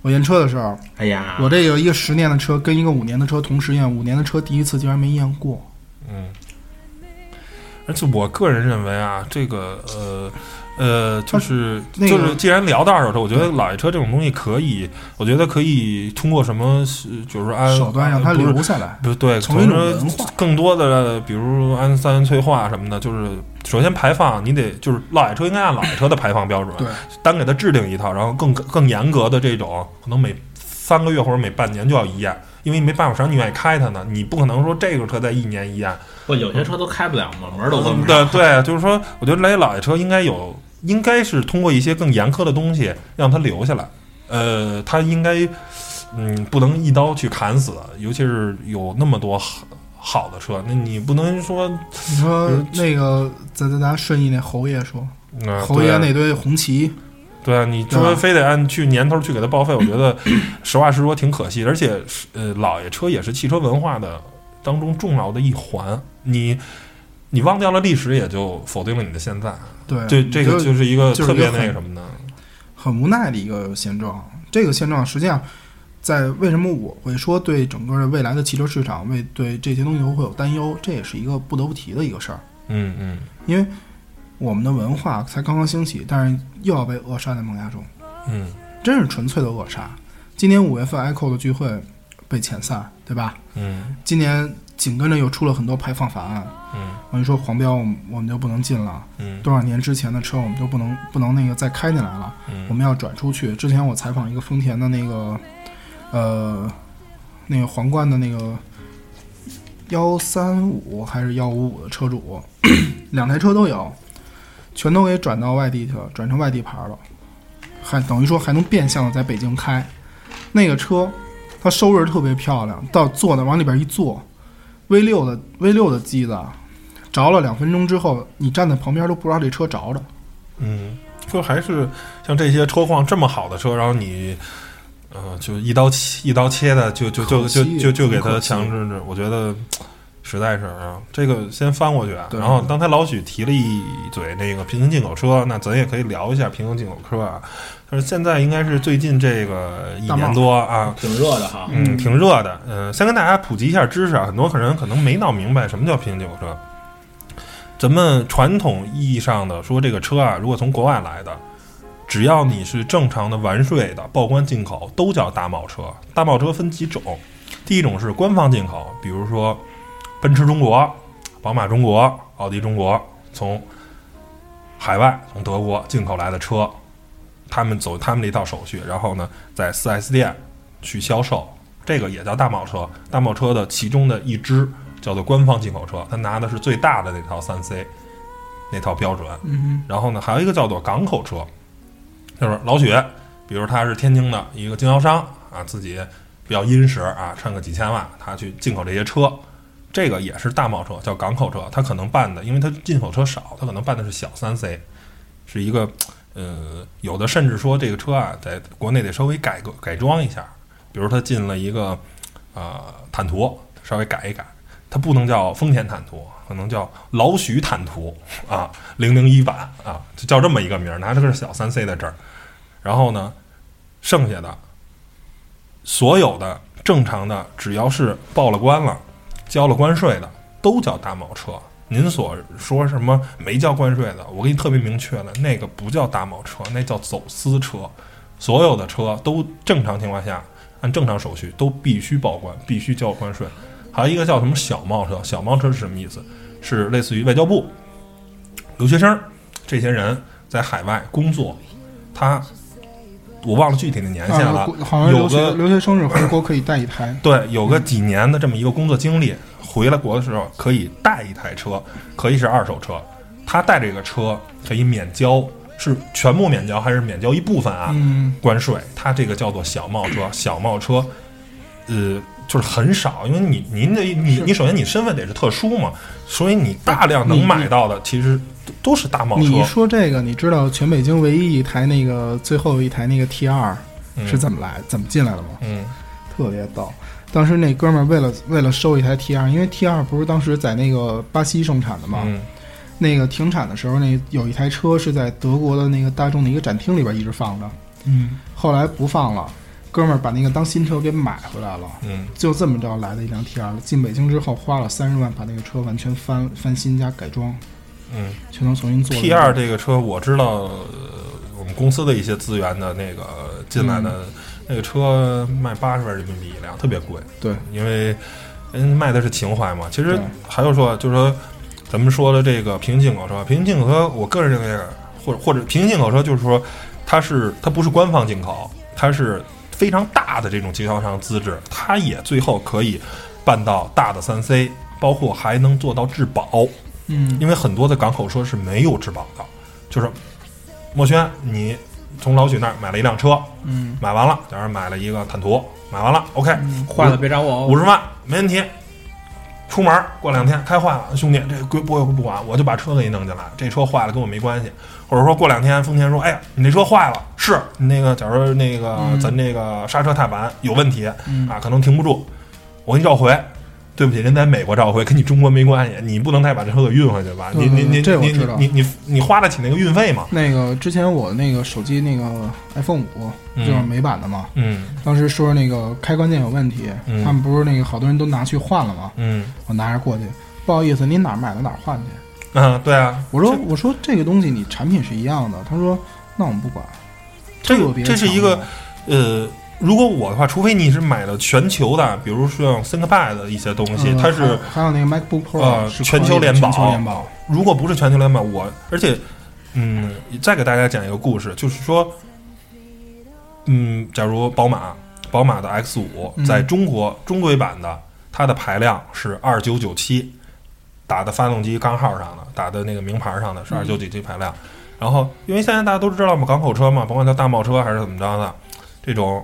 我验车的时候，哎呀，我这有一个十年的车跟一个五年的车同时验，五年的车第一次竟然没验过。嗯，而且我个人认为啊，这个呃呃，就是、那个就是，既然聊到二手车，我觉得老爷车这种东西可以，我觉得可以通过什么，呃就是说按手段让它留下来，不对，成为一种从文化。更多的，比如按三元催化什么的，就是首先排放，你得就是老爷车应该按老爷车的排放标准，对，单给它制定一套，然后更更严格的这种，可能每三个月或者每半年就要一验，因为你没办法，谁让你愿意开它呢？你不可能说这个车在一年一验，不，有些车都开不了嘛，门儿都关不对上。对，就是说，我觉得来老爷车应该有，应该是通过一些更严苛的东西让它留下来。呃，它应该，嗯，不能一刀去砍死，尤其是有那么多好好的车，那你不能说，你说嗯那个咱咱咱顺义那侯爷说，呃，侯爷那堆红旗，对啊，你说非得按去年头去给它报废，我觉得实话实说挺可惜。而且，呃，老爷车也是汽车文化的当中重要的一环。你你忘掉了历史，也就否定了你的现在。对，这这个就就是一个特别那个什么的。很无奈的一个现状。这个现状实际上，在为什么我会说对整个的未来的汽车市场，为对这些东西会有担忧，这也是一个不得不提的一个事儿。嗯嗯因为我们的文化才刚刚兴起，但是又要被扼杀在萌芽中，嗯真是纯粹的扼杀。今年五月份 ICO 的聚会被遣散，对吧？嗯今年紧跟着又出了很多排放法案，嗯我跟你说黄标我们我们就不能进了，嗯多少年之前的车我们就不能不能那个再开进来了。嗯我嗯们要转出去。之前我采访一个丰田的那个，呃，那个皇冠的那个幺三五还是幺五五的车主，两台车都有，全都给转到外地去了，转成外地牌了，还等于说还能变相的在北京开。那个车，它收拾特别漂亮，到坐那往里边一坐，V 六的 V 六的机子，着了两分钟之后，你站在旁边都不知道这车着着。嗯，就还是像这些车况这么好的车，然后你。呃，就一刀切一刀切的，就就就就就就给他强制着，我觉得实在是啊，这个先翻过去啊。然后刚才老许提了一嘴那个平行进口车，那咱也可以聊一下平行进口车啊。但是现在应该是最近这个一年多啊，挺热的哈。嗯，挺热的。嗯、先跟大家普及一下知识啊，很多人可能没闹明白什么叫平行进口车。咱们传统意义上的说，这个车啊，如果从国外来的，只要你是正常的完税的报关进口，都叫大贸车。大贸车分几种，第一种是官方进口，比如说奔驰中国、宝马中国、奥迪中国，从海外从德国进口来的车，他们走他们的一套手续，然后呢，在 4S 店去销售，这个也叫大贸车。大贸车的其中的一支叫做官方进口车，它拿的是最大的那套三 C 那套标准。然后呢，还有一个叫做港口车，就是老许，比如他是天津的一个经销商啊，自己比较殷实啊，趁个几千万，他去进口这些车，这个也是大贸车，叫港口车。他可能办的，因为他进口车少，他可能办的是小三 C，是一个呃，有的甚至说这个车啊，在国内得稍微改个改装一下，比如他进了一个呃坦途，稍微改一改，它不能叫丰田坦途，可能叫老许坦途啊，零零一版啊，就叫这么一个名儿，拿这个小三 C 在这儿。然后呢，剩下的所有的正常的，只要是报了关了、交了关税的，都叫大贸车。您所说什么没交关税的，我给你特别明确了，那个不叫大贸车，那叫走私车。所有的车都正常情况下按正常手续都必须报关，必须交关税。还有一个叫什么小贸车，小贸车是什么意思？是类似于外交部留学生这些人在海外工作，他我忘了具体的年限了。啊，，好像留学有个留学生是回国可以带一台，对，有个几年的这么一个工作经历，回来国的时候可以带一台车，可以是二手车，他带这个车可以免交，是全部免交还是免交一部分啊？嗯，关税，它这个叫做小贸车，小贸车，呃，就是很少，因为你您的你你首先你身份得是特殊嘛，所以你大量能买到的其实都都是大贸车。你说这个，你知道全北京唯一一台那个最后一台那个 T 二嗯是怎么来、怎么进来的吗？嗯特别逗。当时那哥们儿为了为了收一台 T 二，因为 T 二不是当时在那个巴西生产的嘛，嗯那个停产的时候，那有一台车是在德国的那个大众的一个展厅里边一直放着，嗯后来不放了，哥们儿把那个当新车给买回来了。嗯就这么着来的一辆 T 二，进北京之后花了三十万把那个车完全翻翻新加改装，嗯全都重新做了。，T 二这个车我知道，呃我们公司的一些资源的那个进来的、那个车卖八十万人民币一辆，特别贵。对，因为人卖的是情怀嘛。其实还有说，就是说咱们说的这个平行进口车，平行进口车，我个人认为，或者或者平行进口车，就是说它是它不是官方进口，它是非常大的这种经销商资质，它也最后可以办到大的三 C，包括还能做到质保。嗯，因为很多的港口车是没有质保的，就是墨轩，你从老许那儿买了一辆车，嗯，买完了，假如买了一个坦途，买完了，OK，坏了别找我哦。五十万没问题。出门过两天开坏了，兄弟，这归不不管，我就把车给你弄进来。这车坏了跟我没关系，或者说过两天丰田说，哎呀，你这车坏了，是你那个，假如那个、嗯咱这个刹车踏板有问题、嗯啊，可能停不住，我给你召回。对不起，人在美国召回，跟你中国没关系，你不能再把这车给运回去吧？你你你你这我知道你你你花得起那个运费吗？那个之前我那个手机那个 iPhone 五嗯就是美版的嘛，嗯当时说那个开关键有问题，嗯他们不是那个好多人都拿去换了吗？嗯我拿着过去，不好意思，您哪儿买的哪儿换去。嗯，对啊，我说我说这个东西你产品是一样的，他说那我们不管。这个这是一个呃，如果我的话，除非你是买了全球的，比如说像 ThinkPad 的一些东西，呃它是还有那个 MacBook Pro 全球联保全球联保。如果不是全球联保，我而且嗯，再给大家讲一个故事，就是说，嗯，假如宝马宝马的 X 五嗯在中国、中规版的，它的排量是二九九七，打的发动机钢号上的，打的那个名牌上的是二九九七排量。然后，因为现在大家都知道嘛，港口车嘛，甭管叫大贸车还是怎么着的，这种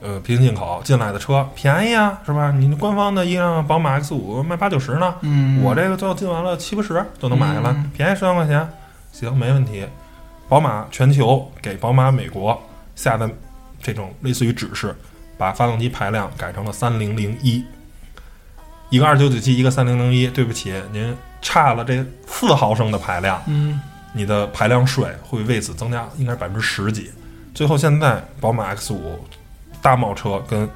呃平行进口进来的车便宜啊，是吧？你官方的一辆宝马 X 五卖八九十呢，嗯，我这个最后进完了七八十就能买下来，嗯便宜十万块钱，行，没问题。宝马全球给宝马美国下的这种类似于指示，把发动机排量改成了三零零一，一个二九九七，一个三零零一。对不起，您差了这四毫升的排量，嗯你的排量税会为此增加，应该是百分之十几。最后现在宝马 X 五大贸车跟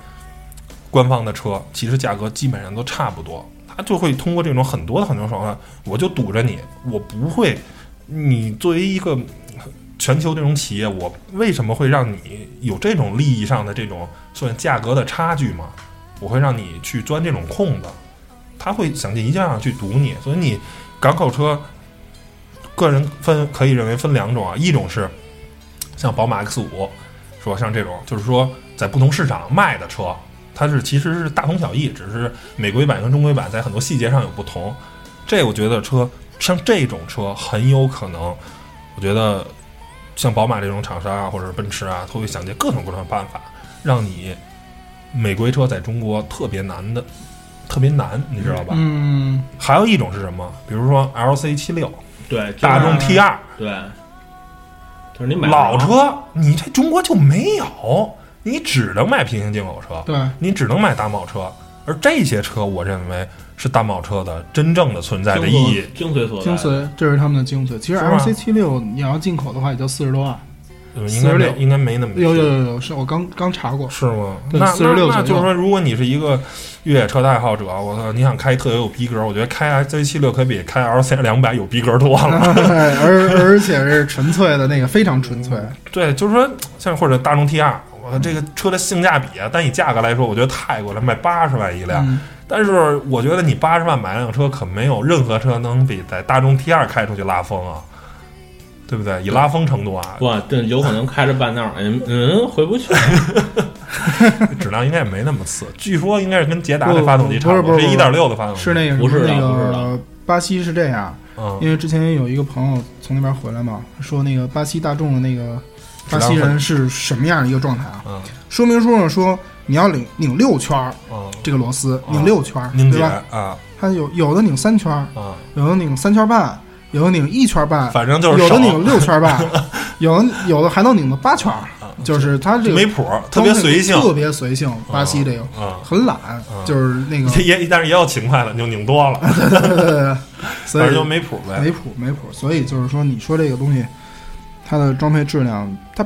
官方的车其实价格基本上都差不多，它就会通过这种很多的很多手段，我就堵着你，我不会，你作为一个全球这种企业，我为什么会让你有这种利益上的这种算价格的差距嘛？我会让你去钻这种空子，他会想尽一切办法去堵你，所以你港口车。个人分可以认为分两种啊，一种是像宝马 X 五，说像这种，就是说在不同市场卖的车，它是其实是大同小异，只是美规版跟中规版在很多细节上有不同。这我觉得车像这种车很有可能，我觉得像宝马这种厂商啊，或者是奔驰啊，都会想尽各种各种的办法，让你美规车在中国特别难的，特别难，你知道吧？嗯，还有一种是什么？比如说 LC 七六。对，大众 T 二对，就是你买老车，你这中国就没有，你只能买平行进口车，对，你只能买大贸车，而这些车，我认为是大贸车的真正的存在的意义。精髓所在。精髓，这是他们的精髓。其实是吧 LC 七六你要进口的话，也就四十多万。呃应该没应该没那么有有有有，是我刚刚查过。是吗？那那46左右那就是说，如果你是一个越野车的爱好者，我操，你想开特别有逼格，我觉得开 C 七六可比开 LC 两百有逼格多了。而而且是纯粹的那个，非常纯粹。对，就是说，像或者大众 T 二，我这个车的性价比啊，单以价格来说，我觉得太贵了，卖八十万一辆。嗯，但是我觉得你八十万买辆车，可没有任何车能比在大众 T 二开出去拉风啊，对不对？以拉风程度啊，哇，这有可能开着半道儿，嗯嗯，回不去。质量应该也没那么次。据说应该是跟捷达的发动机差，不多不是一点六的发动机。是那个不是那个巴西是这样，嗯，因为之前有一个朋友从那边回来嘛，说那个巴西大众的那个巴西人是什么样的一个状态啊？嗯说明书上说你要拧拧六圈儿，嗯，这个螺丝哦拧六圈儿，拧解对吧？啊它有有的拧三圈儿，啊，有的拧三圈半，有的拧一圈半，反正就是有的拧六圈半，有的有的还能拧到八圈，就是它这个没谱，特别随性，特别随性。巴西这个啊，很懒，就是那个也但是也有勤快的，就拧多了，所以就没谱呗。没谱没谱。所以就是说，你说这个东西，它的装配质量，它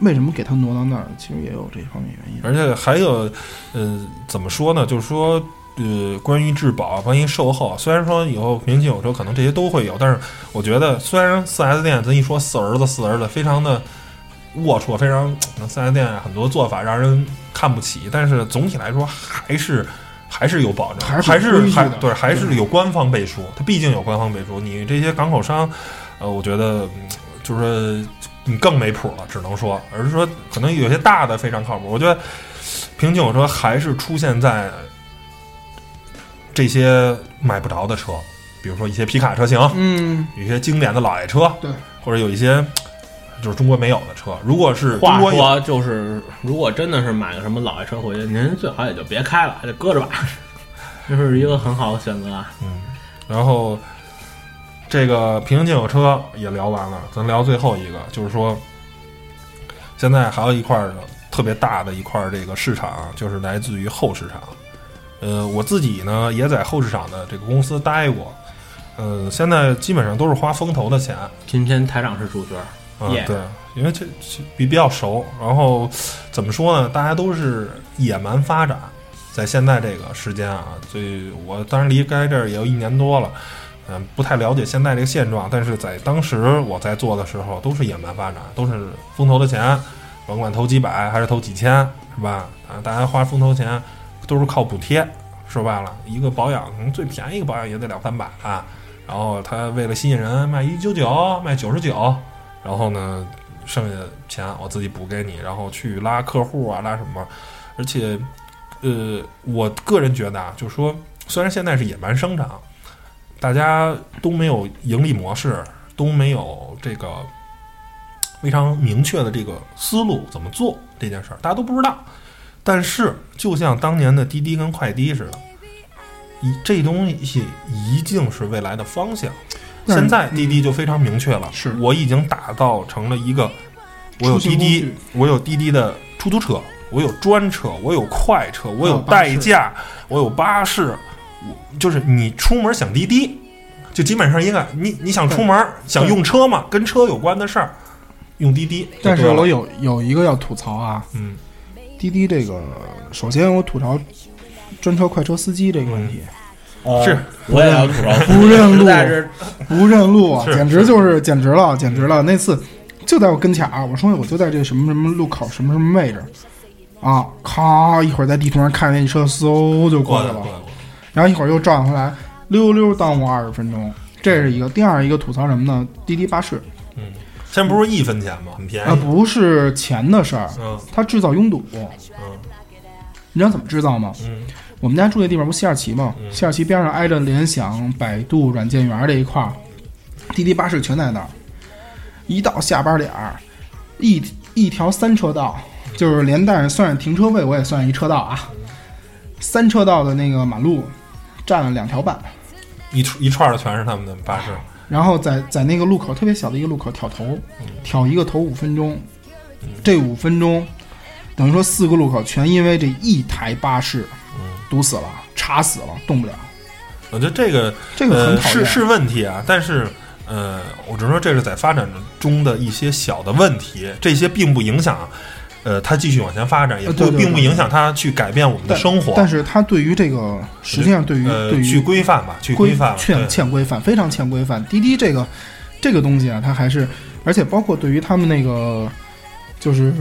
为什么给它挪到那儿？其实也有这方面原因。而且还有，呃，怎么说呢？就是说，呃，关于质保、关于售后，虽然说以后平行有车可能这些都会有，但是我觉得，虽然四 S 店咱一说四儿子四儿子，非常的龌龊，非常四 S 店很多做法让人看不起，但是总体来说还是。还是有保证，还是还是还对，还是有官方背书。它毕竟有官方背书，你这些港口商，呃，我觉得嗯就是说你更没谱了，只能说，而是说可能有些大的非常靠谱。我觉得平行有车还是出现在这些买不着的车，比如说一些皮卡车型，嗯，有一些经典的老爷车，对，或者有一些就是中国没有的车。如果是中话国有，说，就是如果真的是买个什么老爷车回去，您最好也就别开了，还得搁着吧。这是一个很好的选择啊。嗯，然后这个平行进口车也聊完了，咱聊最后一个，就是说现在还有一块儿特别大的一块儿这个市场，就是来自于后市场。呃，我自己呢也在后市场的这个公司待过，呃，现在基本上都是花风投的钱今天台长是主角，啊 Yeah 对，因为这这比比较熟。然后怎么说呢？大家都是野蛮发展，在现在这个时间啊，所以我当然离开这儿也有一年多了，嗯，不太了解现在这个现状。但是在当时我在做的时候，都是野蛮发展，都是风投的钱，甭管投几百还是投几千，是吧？啊，大家花风投钱都是靠补贴，说白了，一个保养可能最便宜一个保养也得两三百啊。然后他为了吸引人，卖一九九，卖九十九，然后呢，剩下的钱我自己补给你，然后去拉客户啊，拉什么？而且，呃，我个人觉得啊，就是说，虽然现在是野蛮生长，大家都没有盈利模式，都没有这个非常明确的这个思路怎么做这件事儿，大家都不知道。但是，就像当年的滴滴跟快滴似的，一这东西一定是未来的方向。现在滴滴就非常明确了，是。我已经打造成了一个，我有滴滴，我有滴滴的出租车，我有专车，我有快车，我有代驾，我有巴士，我就是你出门想滴滴，就基本上一个你你想出门想用车嘛，跟车有关的事儿，用滴滴。但是我有有一个要吐槽啊，嗯滴滴这个，首先我吐槽专车快车司机这个问题，是我也要吐槽，不认路不认路啊，简直就是简直了，简直了！那次就在我跟前儿，我说我就在这什么什么路口什么什么位置，啊，咔，一会儿在地图上看见一车，嗖就过去了然后一会儿又转回来，溜溜耽误二十分钟，这是一个。第二一个吐槽什么呢？滴滴巴士嗯，现在不是一分钱吗？很便宜啊，不是钱的事儿，嗯它制造拥堵。嗯你知道怎么制造吗？嗯我们家住那地方不西二旗吗？嗯西二旗边上挨着联想、百度、软件园这一块儿，滴滴巴士全在那儿。一到下班点儿，一一条三车道，就是连带着算上停车位，我也算一车道啊。三车道的那个马路，占了两条半，一串一串的全是他们的巴士。然后在在那个路口特别小的一个路口挑头，挑一个头五分钟，这五分钟等于说四个路口全因为这一台巴士嗯，堵死了，插死了，动不了。我觉得这个这个很呃讨厌。是是问题啊，但是呃，我只能说这是在发展中的一些小的问题，这些并不影响呃它继续往前发展，也并不影响它去改变我们的生活。但是它对于这个，实际上对于、对于去规范吧，去规规范吧，欠欠规范，非常欠规范。滴滴这个这个东西啊，它还是，而且包括对于他们那个就是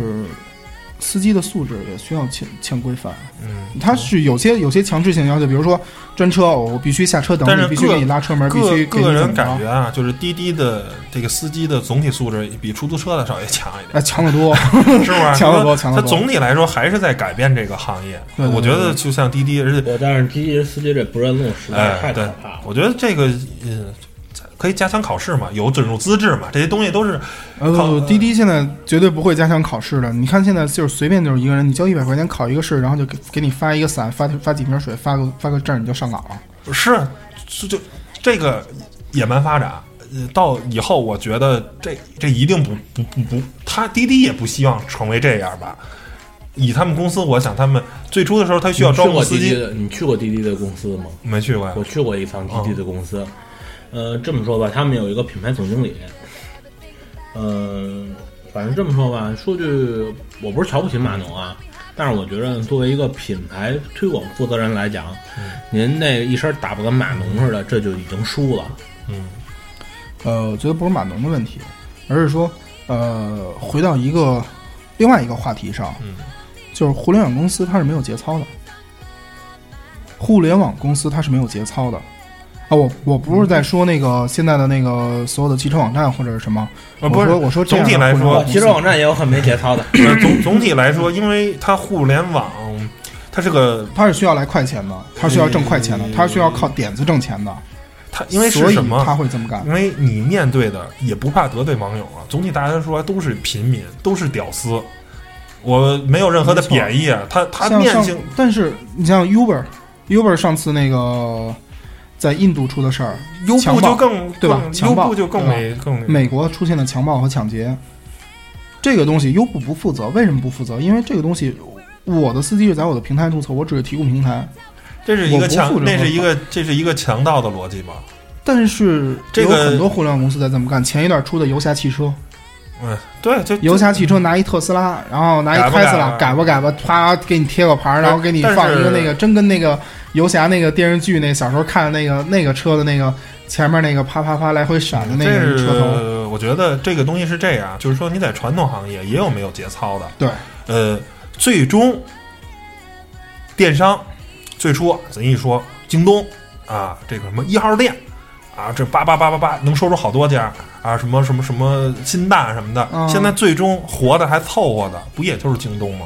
司机的素质也需要欠欠规范。嗯，他是有些有些强制性要求，比如说专车，我必须下车等你，必须给你拉车门，必个须给你个人感觉啊，就是滴滴的这个司机的总体素质比出租车的稍微强一点。哎，强得多。是不是？强得多强得多总体来说还是在改变这个行业。对对对我觉得就像滴滴，而且我但是滴滴司机这不认路实在哎，太可对怕了，。我觉得这个呃，咱可以加强考试嘛，有准入资质嘛，这些东西都是呃，滴滴现在绝对不会加强考试的。你看现在就是随便就是一个人，你交一百块钱考一个试，然后就给给你发一个伞，发发几瓶水，发个发个证，你就上岗了。是是就这个野蛮发展。呃，到以后我觉得这这一定不不不不，他滴滴也不希望成为这样吧。以他们公司，我想他们最初的时候，他需要招募司机，过滴滴的，你去过滴滴的公司吗？没去过呀我。去过一趟滴滴的公司，呃，这么说吧，他们有一个品牌总经理，呃，反正这么说吧，说句我不是瞧不起码农啊，但是我觉得作为一个品牌推广负责人来讲，您那一身打扮跟码农似的，这就已经输了。嗯。呃，我觉得不是码农的问题，而是说，呃，回到一个另外一个话题上，嗯。就是互联网公司它是没有节操的，互联网公司它是没有节操的。啊，我我不是在说那个现在的那个所有的汽车网站或者是什么，呃，不是我说我说这样的总体来说汽车网站也有很没节操的，呃总总体来说，因为它互联网，它是个它是需要来快钱的，它需要挣快钱的，它需要靠点子挣钱的，它因为所以是什么？他会这么干。因为你面对的也不怕得罪网友啊，总体大家来说都是平民，都是屌丝，我没有任何的贬义啊。他他面性，但是你像 Uber，Uber 上次那个在印度出的事儿，优步就更对吧优步就更对吧没更美国出现了强暴和抢劫，这个东西优步不负责，为什么不负责？因为这个东西，我的司机是在我的平台注册，我只是提供平台，这是一个强，任何那是一个这是一个强盗的逻辑吧？但是有这个很多互联网公司在这么干。前一段出的游侠汽车，嗯，对，就游侠汽车拿一特斯拉，然后拿一特斯拉，改吧改吧，啪给你贴个牌儿，然后给你放一个那个，真跟那个游侠那个电视剧那小时候看的那个那个车的那个前面那个啪啪啪来回闪的那这个车头，我觉得这个东西是这样，就是说你在传统行业也有没有节操的，对，呃，最终电商最初咱一说京东啊，这个什么一号店啊，这叭叭叭叭叭能说出好多家啊，什么什么什么新蛋什么的，嗯现在最终活的还凑合的，不也就是京东吗？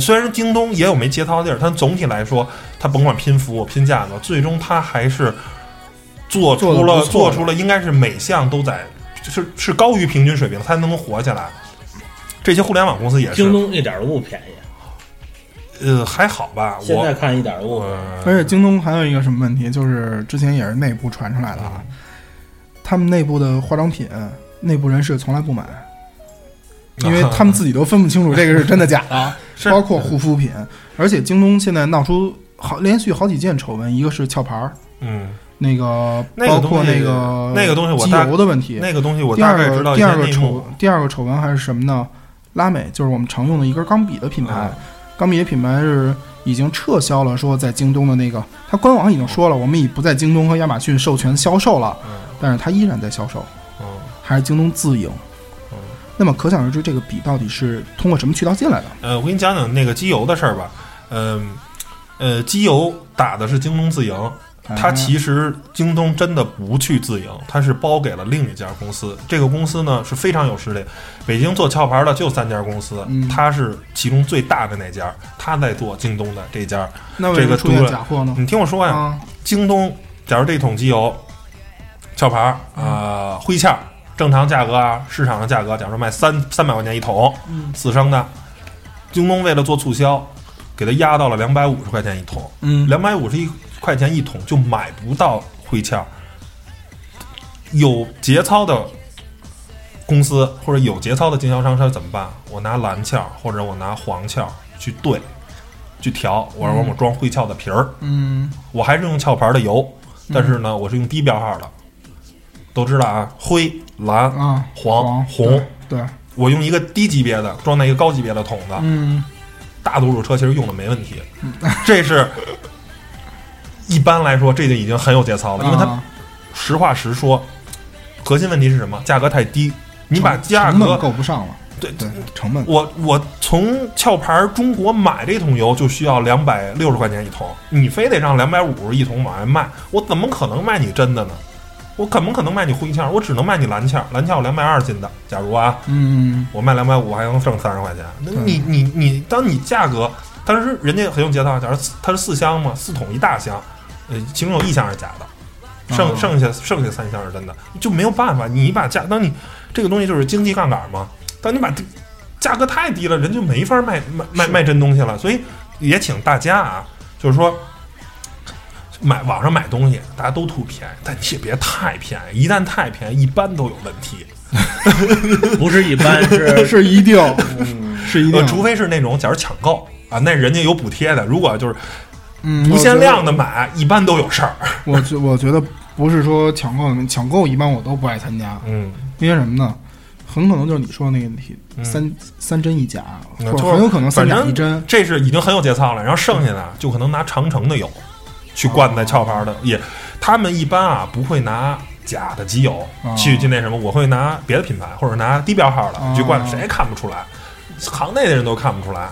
虽然京东也有没节操的地儿，但总体来说，它甭管拼服务、拼价格，最终它还是做出了做出了应该是每项都在是是高于平均水平，它才能活下来。这些互联网公司也是京，东一点都不便宜，呃，还好吧。现在看一点都不便宜。呃，而且京东还有一个什么问题，就是之前也是内部传出来的啊，他们内部的化妆品，内部人士从来不买，因为他们自己都分不清楚这个是真的假的，包括护肤品。而且京东现在闹出好连续好几件丑闻，一个是壳牌儿，嗯，那个包括那个那个东西我机油的问题。那个东西我第二个第二个丑。第二个丑闻还是什么呢？拉美就是我们常用的一根钢笔的品牌，嗯钢笔的品牌是已经撤销了，说在京东的那个，它官网已经说了，我们已不在京东和亚马逊授权销售了，嗯但是它依然在销售，嗯还是京东自营。嗯那么可想而知，这个笔到底是通过什么渠道进来的？呃，我给你讲讲那个机油的事儿吧。嗯呃，机油打的是京东自营，它哎其实京东真的不去自营，它是包给了另一家公司。这个公司呢是非常有实力，北京做壳牌的就三家公司，嗯它是其中最大的那家，它在做京东的这家。这个那为什么出现了假货呢？你听我说呀，啊，京东假如这桶机油壳牌啊、呃灰壳，正常价格啊，市场的价格，假如卖三三百块钱一桶，嗯四升的，京东为了做促销，给它压到了两百五十块钱一桶，嗯，两百五十一块钱一桶就买不到灰壳。有节操的公司或者有节操的经销商，他怎么办？我拿蓝壳或者我拿黄壳去兑，去调，我让我装灰壳的皮儿。嗯我还是用壳牌的油，但是呢，我是用低标号的。都知道啊，灰、蓝、啊，黄、红，对，对。我用一个低级别的装在一个高级别的桶子，嗯。大多数车其实用的没问题。这是一般来说，这就已经很有节操了，因为它啊。实话实说，核心问题是什么？价格太低，你把价格够不上了，对对，成本。我我从壳牌中国买这桶油就需要两百六十块钱一桶，你非得让两百五十一桶往外卖，我怎么可能卖你真的呢？我怎么可能卖你灰壳？我只能卖你蓝壳，蓝壳有两百二斤的。假如啊，嗯我卖两百五还能挣三十块钱，那你你你，当你价格，当时人家很有节操，假如它是四箱嘛，四桶一大箱，呃，其中有一箱是假的，剩啊剩下剩下三箱是真的，就没有办法。你把价，当你这个东西就是经济杠杆嘛，当你把这价格太低了，人就没法卖卖卖卖真东西了。所以也请大家啊，就是说。买网上买东西，大家都图便宜，但你也别太便宜。一旦太便宜，一般都有问题。不是一般，是 是一定，是一呃，定，除非是那种假如抢购啊，那人家有补贴的。如果就是嗯，不限量的我买，一般都有事儿。我觉我觉得不是说抢购，抢购一般我都不爱参加，嗯，因为什么呢？很可能就是你说的那个问题，嗯三三针一假，或者就是很有可能三假一针。这是已经很有节操了。然后剩下的就可能拿长城的油去灌在壳牌的，也他们一般啊不会拿假的机油哦去去那什么，我会拿别的品牌或者拿低标号的哦去灌，谁也看不出来，行内的人都看不出来。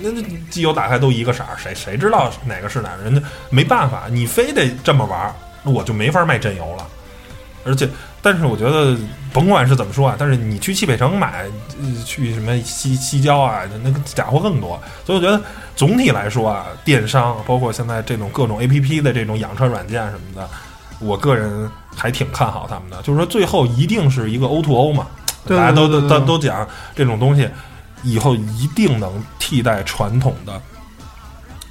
那那机油打开都一个色儿，谁谁知道哪个是哪个？人家没办法，你非得这么玩儿，我就没法卖真油了。而且，但是我觉得，甭管是怎么说啊，但是你去汽配城买，呃、去什么西西郊啊，那个假货更多。所以我觉得总体来说啊，电商包括现在这种各种 A P P 的这种养车软件什么的，我个人还挺看好他们的。就是说，最后一定是一个 O to O 嘛，大家都都都都讲这种东西，以后一定能替代传统的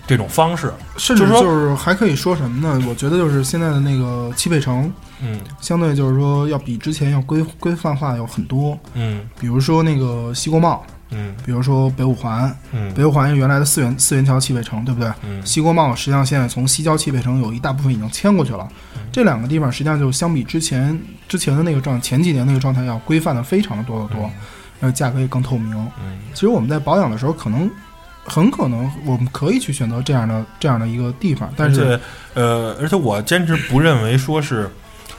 这种方式。甚至就是说就是还可以说什么呢？我觉得就是现在的那个汽配城，嗯相对就是说要比之前要规规范化有很多。嗯比如说那个西国贸，嗯。比如说北五环，嗯。北五环是原来的四元四元桥汽配城，对不对？嗯。西国贸实际上现在从西郊汽配城有一大部分已经迁过去了，嗯。这两个地方实际上就相比之前之前的那个状前几年那个状态要规范的非常的多得多，然后价格也更透明。嗯。其实我们在保养的时候，可能很可能我们可以去选择这样的这样的一个地方，但是呃，而且我坚持不认为说是，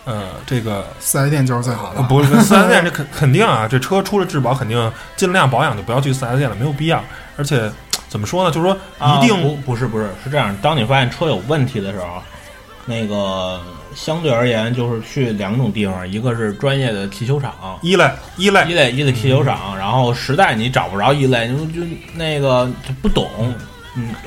呃，这个四 S 店就是最好的。呃不是四 S 店，这肯肯定啊，这车出了质保，肯定尽量保养就不要去四 S 店了，没有必要。而且怎么说呢，就是说啊一定、不不是不是是这样，当你发现车有问题的时候，那个相对而言就是去两种地方，一个是专业的汽修厂。一类一类一类一类汽修厂，然后实在你找不着一类，你就就那个就不懂，嗯，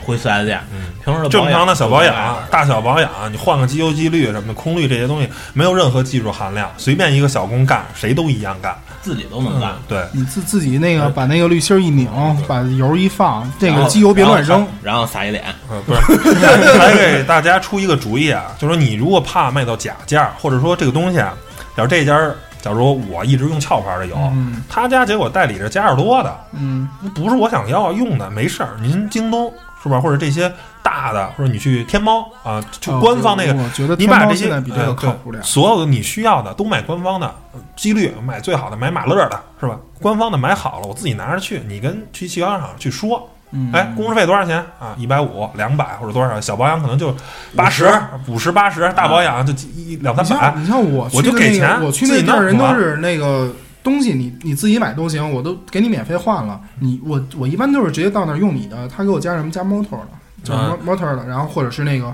回四 S 店，嗯。平时的正常的小保保养、大小保养，你换个机油机滤什么的，空滤这些东西没有任何技术含量，随便一个小工干，谁都一样干。自己都能干。对，你自自己那个呃把那个滤芯儿一拧，把油一放，这个机油别乱扔。，然后撒一脸，呃，不是，来给大家出一个主意啊，就说你如果怕卖到假价，或者说这个东西啊，假如这家儿，假如我一直用壳牌的油，嗯他家结果代理着加尔多的，嗯，不是我想要用的，没事儿，您京东是吧？或者这些大的，或者你去天猫啊，去哦官方那个，我觉得你把这些比这个呃靠谱。所有的你需要的都买官方的，呃几率买最好的，买马乐的是吧？官方的买好了，我自己拿着去，你跟去汽修厂去说，嗯，哎，工时费多少钱啊？一百五、两百或者多少？小保养可能就八十、五十、八十，大保养就一两三你像百。你像我去我就给钱我去那地儿人都是那个东西你你自己买都行，我都给你免费换了。你我我一般都是直接到那儿用你的，他给我加什么加 motor 的，叫啊 motor 的，然后或者是那个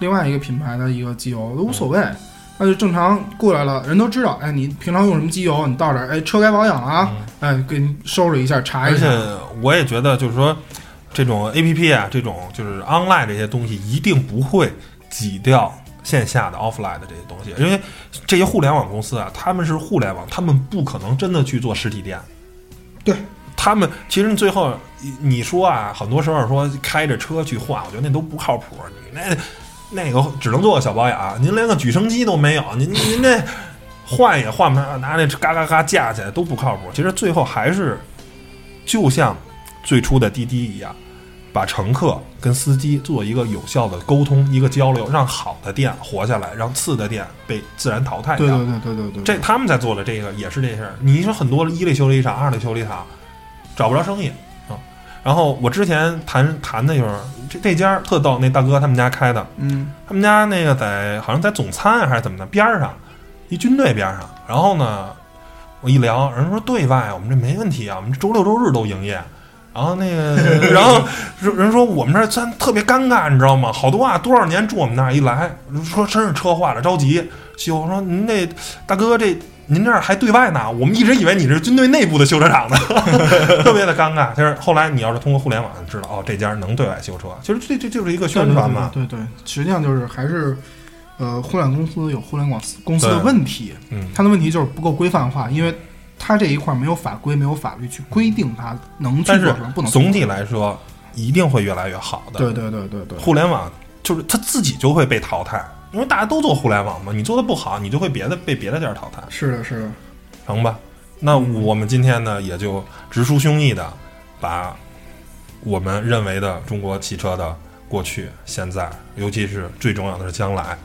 另外一个品牌的一个机油都无所谓。那就正常过来了，人都知道，哎，你平常用什么机油？你到这儿，哎，车该保养了啊，哎，给你收拾一下，查一下。而且我也觉得，就是说，这种 A P P 啊，这种就是 online 这些东西，一定不会挤掉线下的 offline 的这些东西，因为这些互联网公司啊，他们是互联网，他们不可能真的去做实体店。对。他们其实最后你你说啊，很多时候说开着车去换，我觉得那都不靠谱。你那那个只能做个小保养，您连个举升机都没有，您您这换也换不上，拿那嘎嘎嘎架起来都不靠谱。其实最后还是就像最初的滴滴一样，把乘客跟司机做一个有效的沟通、一个交流，让好的店活下来，让次的店被自然淘汰掉。对对对对对对，这他们在做的这个也是这事儿。你说很多一类修理厂、二类修理厂找不着生意啊。然后我之前谈谈的就是这这家特逗，那大哥他们家开的，嗯他们家那个在好像在总餐啊还是怎么的边儿上，一军队边上。然后呢，我一聊，人说对外我们这没问题啊，我们这周六周日都营业。然后那个，然 后人说我们这儿咱特别尴尬，你知道吗？好多啊，多少年住我们那儿一来，说真是车坏了着急修。我说您那大哥这您这儿还对外呢，我们一直以为你是军队内部的修车厂呢，特别的尴尬。就是后来你要是通过互联网知道哦，这家能对外修车，其实这这就是一个宣传嘛。对对对对，实际上就是还是呃，互联网公司有互联网公司的问题，嗯，它的问题就是不够规范化，因为它这一块没有法规、没有法律去规定它能去但是做什么，不能总体来说一定会越来越好的。对对对对对，互联网就是它自己就会被淘汰，因为大家都做互联网嘛，你做的不好，你就会别的被别的地儿淘汰，是的，是的，成吧？那我们今天呢，也就直抒胸臆的把我们认为的中国汽车的过去、现在，尤其是最重要的是将来，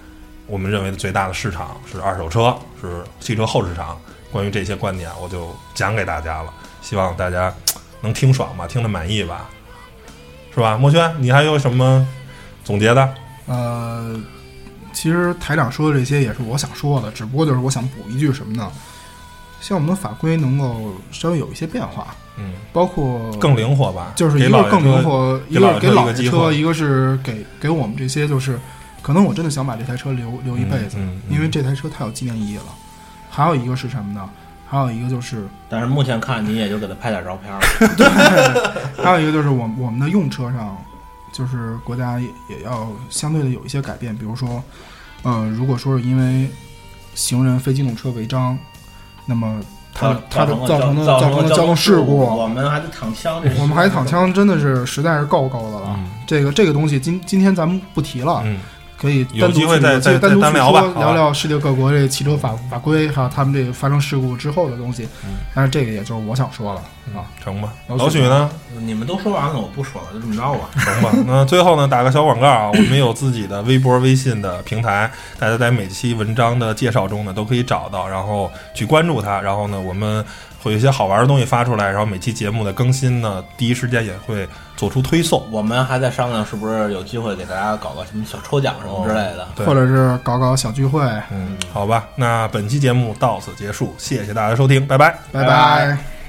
我们认为的最大的市场是二手车，是汽车后市场。关于这些观点，我就讲给大家了，希望大家能听爽吧，听得满意吧，是吧？墨轩，你还有什么总结的？呃，其实台长说的这些也是我想说的，只不过就是我想补一句什么呢？希望我们的法规能够稍微有一些变化，嗯，包括更灵活吧，就是一个更灵活，一个是给老爷车，一个是给给我们这些就是，可能我真的想把这台车留留一辈子，嗯嗯嗯因为这台车太有纪念意义了。还有一个是什么呢？还有一个就是，但是目前看你也就给他拍点照片了。对，还有一个就是我们我们的用车上，就是国家也也要相对的有一些改变，比如说，呃，如果说是因为行人非机动车违章，那么它的它的造成的造造成的交通事故，我们还得躺枪，这我们还躺枪，真的是实在是够够的了。嗯。这个这个东西今今天咱们不提了，嗯，可以有单独去机会再再单独单聊吧聊聊世界各国这汽车法法规，还有他们这个发生事故之后的东西。嗯但是这个也就是我想说了啊。成吧。老许老许呢？你们都说完了，我不说了，就这么着吧。成吧。那最后呢，打个小广告啊，我们有自己的微博、微信的平台，大家在每期文章的介绍中呢都可以找到，然后去关注它。然后呢，我们会有一些好玩的东西发出来，然后每期节目的更新呢，第一时间也会做出推送。我们还在商量是不是有机会给大家搞个什么小抽奖什么之类的。对或者是搞搞小聚会，嗯，好吧，那本期节目到此结束，谢谢大家收听，拜拜。拜拜拜。